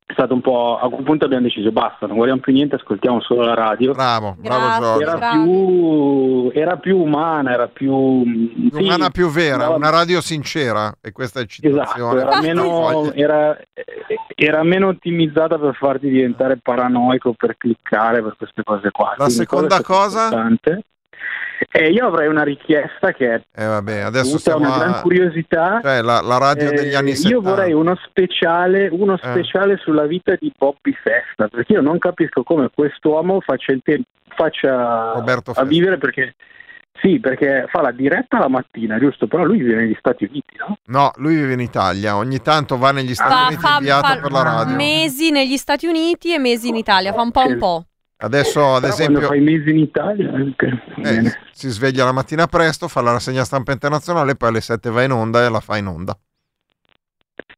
è stato un po'. A quel punto abbiamo deciso basta, non guardiamo più niente, ascoltiamo solo la radio. Bravo, Grazie, bravo Giorgio. Era più, era più umana, era più. Più umana, più vera, no, una radio sincera e questa è citazione. Esatto, era meno, era, era meno ottimizzata per farti diventare paranoico per cliccare per queste cose qua. La Quindi seconda cosa? Importante. E io avrei una richiesta che è Eh vabbè, adesso siamo una gran a... curiosità. Cioè, la, la radio Eh, degli anni io 70. vorrei uno speciale, uno Eh. speciale sulla vita di Bobby Festa, perché io non capisco come quest'uomo faccia, il tempo, faccia Roberto a Festa. vivere perché sì, perché fa la diretta la mattina, giusto? Però lui vive negli Stati Uniti, no? No, lui vive in Italia, ogni tanto va negli Stati Fa, Uniti fa- inviato fa per la radio. mesi negli Stati Uniti e mesi in Italia, fa un po' un po'. Adesso, ad esempio, quando fai mesi in Italia, eh, si sveglia la mattina presto, fa la rassegna stampa internazionale, poi alle 7 va in onda e la fa in onda.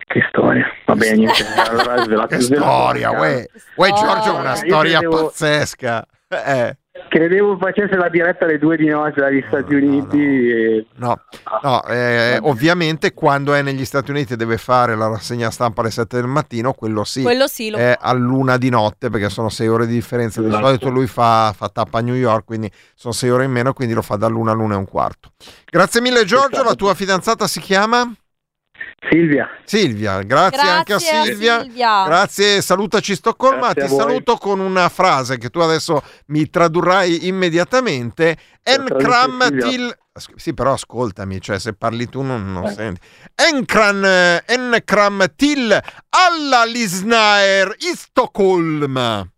Che storia. Va bene, niente. Allora, Che storia, uè. Uè, Giorgio, una Io storia credevo- pazzesca. Eh. Credevo facesse la diretta alle due di notte dagli Stati Uniti. E... No, no eh, ovviamente quando è negli Stati Uniti e deve fare la rassegna stampa alle 7 del mattino, quello sì. Quello sì, lo È a luna di notte perché sono 6 ore di differenza. Di Esatto. solito lui fa, fa tappa a New York, quindi sono 6 ore in meno, quindi lo fa da luna a luna e un quarto. Grazie mille Giorgio, la tua fidanzata si chiama? Silvia. Silvia, grazie, anche a Grazie a Silvia. Silvia. Grazie, salutaci Stoccolma. Grazie Ti saluto con una frase che tu adesso mi tradurrai immediatamente. Traduce til. Sì, però ascoltami, cioè se parli tu non, non senti. Enkran, Enkram til alla Lisnaer i Stoccolma.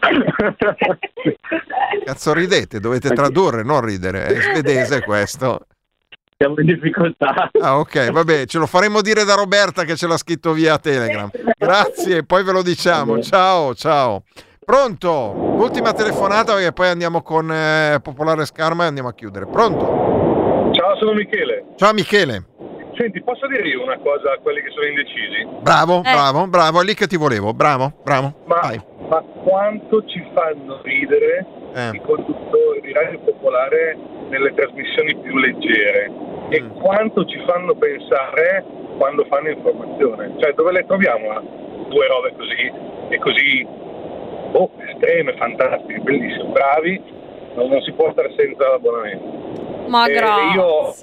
Cazzo ridete, dovete tradurre, non ridere. È svedese questo. Siamo in difficoltà. Ah, ok, vabbè, ce lo faremo dire da Roberta che ce l'ha scritto via Telegram. Grazie, poi ve lo diciamo. Ciao, ciao. Pronto? Ultima telefonata perché poi andiamo con eh, Popolare Scarma e andiamo a chiudere. Pronto? Ciao, sono Michele. Ciao Michele. Senti, posso dire io una cosa a quelli che sono indecisi? Bravo, bravo, bravo, è lì che ti volevo. Bravo, bravo. Ma, Vai. ma quanto ci fanno ridere Eh. i conduttori di Radio Popolare nelle trasmissioni più leggere e quanto ci fanno pensare quando fanno informazione? Cioè, dove le troviamo a due robe così e così oh, estreme, fantastiche, bellissime, bravi, non, non si può stare senza l'abbonamento. Ma E grazie. io-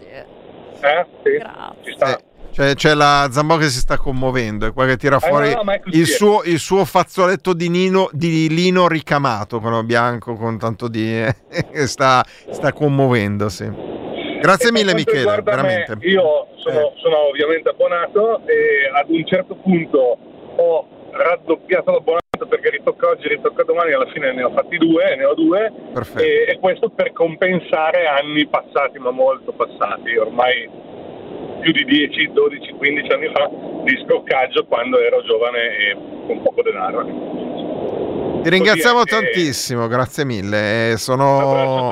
Eh? Sì, ci sta. C'è, c'è la Zambò che si sta commuovendo, è qua che tira Ah, fuori no, no, il, eh. suo, il suo fazzoletto di, Nino, di lino ricamato, quello bianco con tanto di... che sta, sta commuovendosi. Grazie mille Michele, me, veramente. Eh. io sono, sono ovviamente abbonato e ad un certo punto ho raddoppiato l'abbonamento perché ritocca oggi, ritocca domani, alla fine ne ho fatti due, ne ho due Perfetto. e, e questo per compensare anni passati, ma molto passati, ormai più di 10, 12, 15 anni fa di scroccaggio quando ero giovane e con poco denaro. Ti ringraziamo Così tantissimo, grazie mille. eh, sono...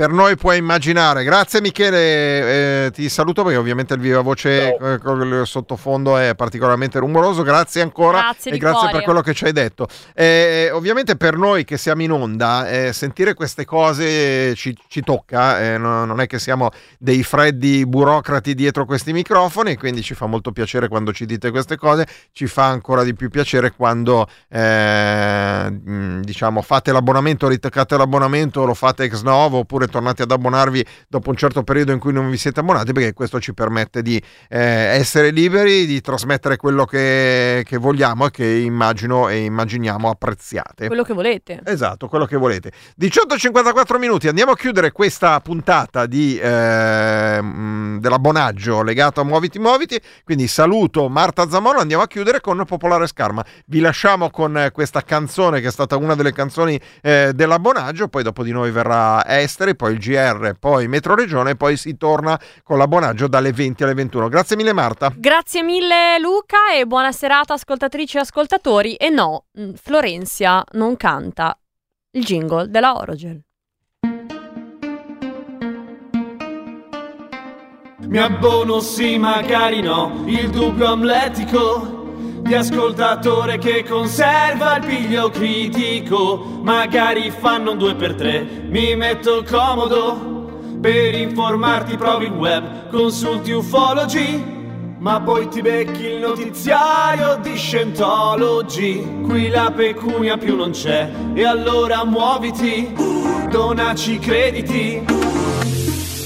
Per noi puoi immaginare. Grazie Michele, eh, ti saluto perché ovviamente il viva voce eh, con il sottofondo è particolarmente rumoroso. Grazie ancora Grazie e grazie cuore. per quello che ci hai detto. Eh, ovviamente per noi che siamo in onda, eh, sentire queste cose ci, ci tocca, eh, no- non è che siamo dei freddi burocrati dietro questi microfoni, quindi ci fa molto piacere quando ci dite queste cose, ci fa ancora di più piacere quando eh, diciamo fate l'abbonamento, ritoccate l'abbonamento, lo fate ex novo oppure tornate ad abbonarvi dopo un certo periodo in cui non vi siete abbonati, perché questo ci permette di eh, essere liberi, di trasmettere quello che, che vogliamo e che immagino e immaginiamo apprezziate. Quello che volete. Esatto, quello che volete. 18.54 minuti, andiamo a chiudere questa puntata di, eh, mh, dell'abbonaggio legato a Muoviti Muoviti, quindi saluto Marta Zamolo, andiamo a chiudere con Popolare Scarma. Vi lasciamo con questa canzone che è stata una delle canzoni eh, dell'abbonaggio, poi dopo di noi verrà Esteri, poi il GR, poi Metro Regione e poi si torna con l'abbonaggio dalle 20 alle 21. Grazie mille Marta. Grazie mille Luca e buona serata ascoltatrici e ascoltatori. E no, mh, Florenzia non canta il jingle della Orogel. Mi abbono sì, magari no, il dubbio amletico di ascoltatore che conserva il piglio critico. Magari fanno un 2 per 3 mi metto comodo. Per informarti provi il web, consulti ufologi. Ma poi ti becchi il notiziario di Scientology. Qui la pecunia più non c'è, e allora muoviti, donaci crediti.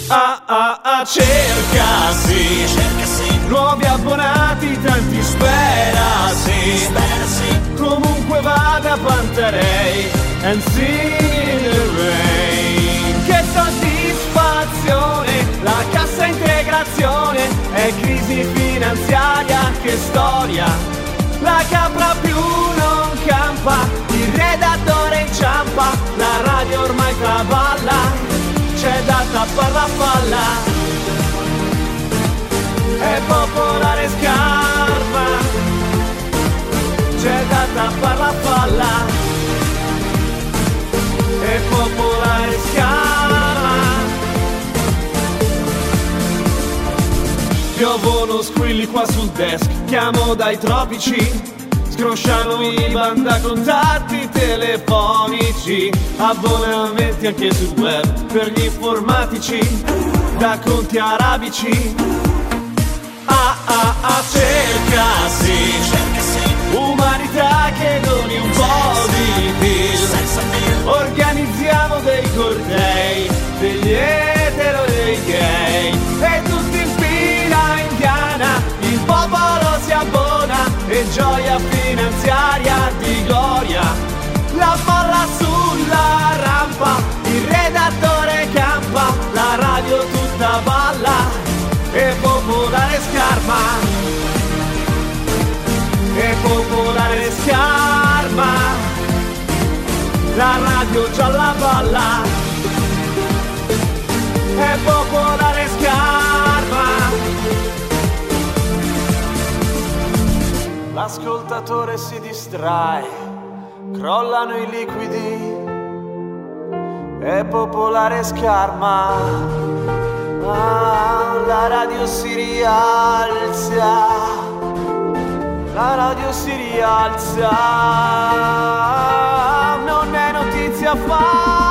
Ah ah ah, cerca sì, nuovi abbonati, tanti spera sì, comunque vada Pantarei, and in the rain. Che soddisfazione, la cassa integrazione, è crisi finanziaria, che storia, la capra più non campa, il redattore inciampa, la radio ormai traballa c'è da tappare la palla è popolare scarpa. C'è da tappare la palla è popolare scarpa. Piovono squilli qua sul desk chiamo dai tropici Scrosciano i banda contatti telefonici Abbonamenti anche sul web per gli informatici Da conti arabici Ah ah ah cerca sì Umanità che doni un po' di deal Organizziamo dei cortei scarma. E popolare scarma, la radio gialla balla. E popolare scarma. L'ascoltatore si distrae, crollano i liquidi e popolare scarma. Ah, la radio si rialza, la radio si rialza, non è notizia falsa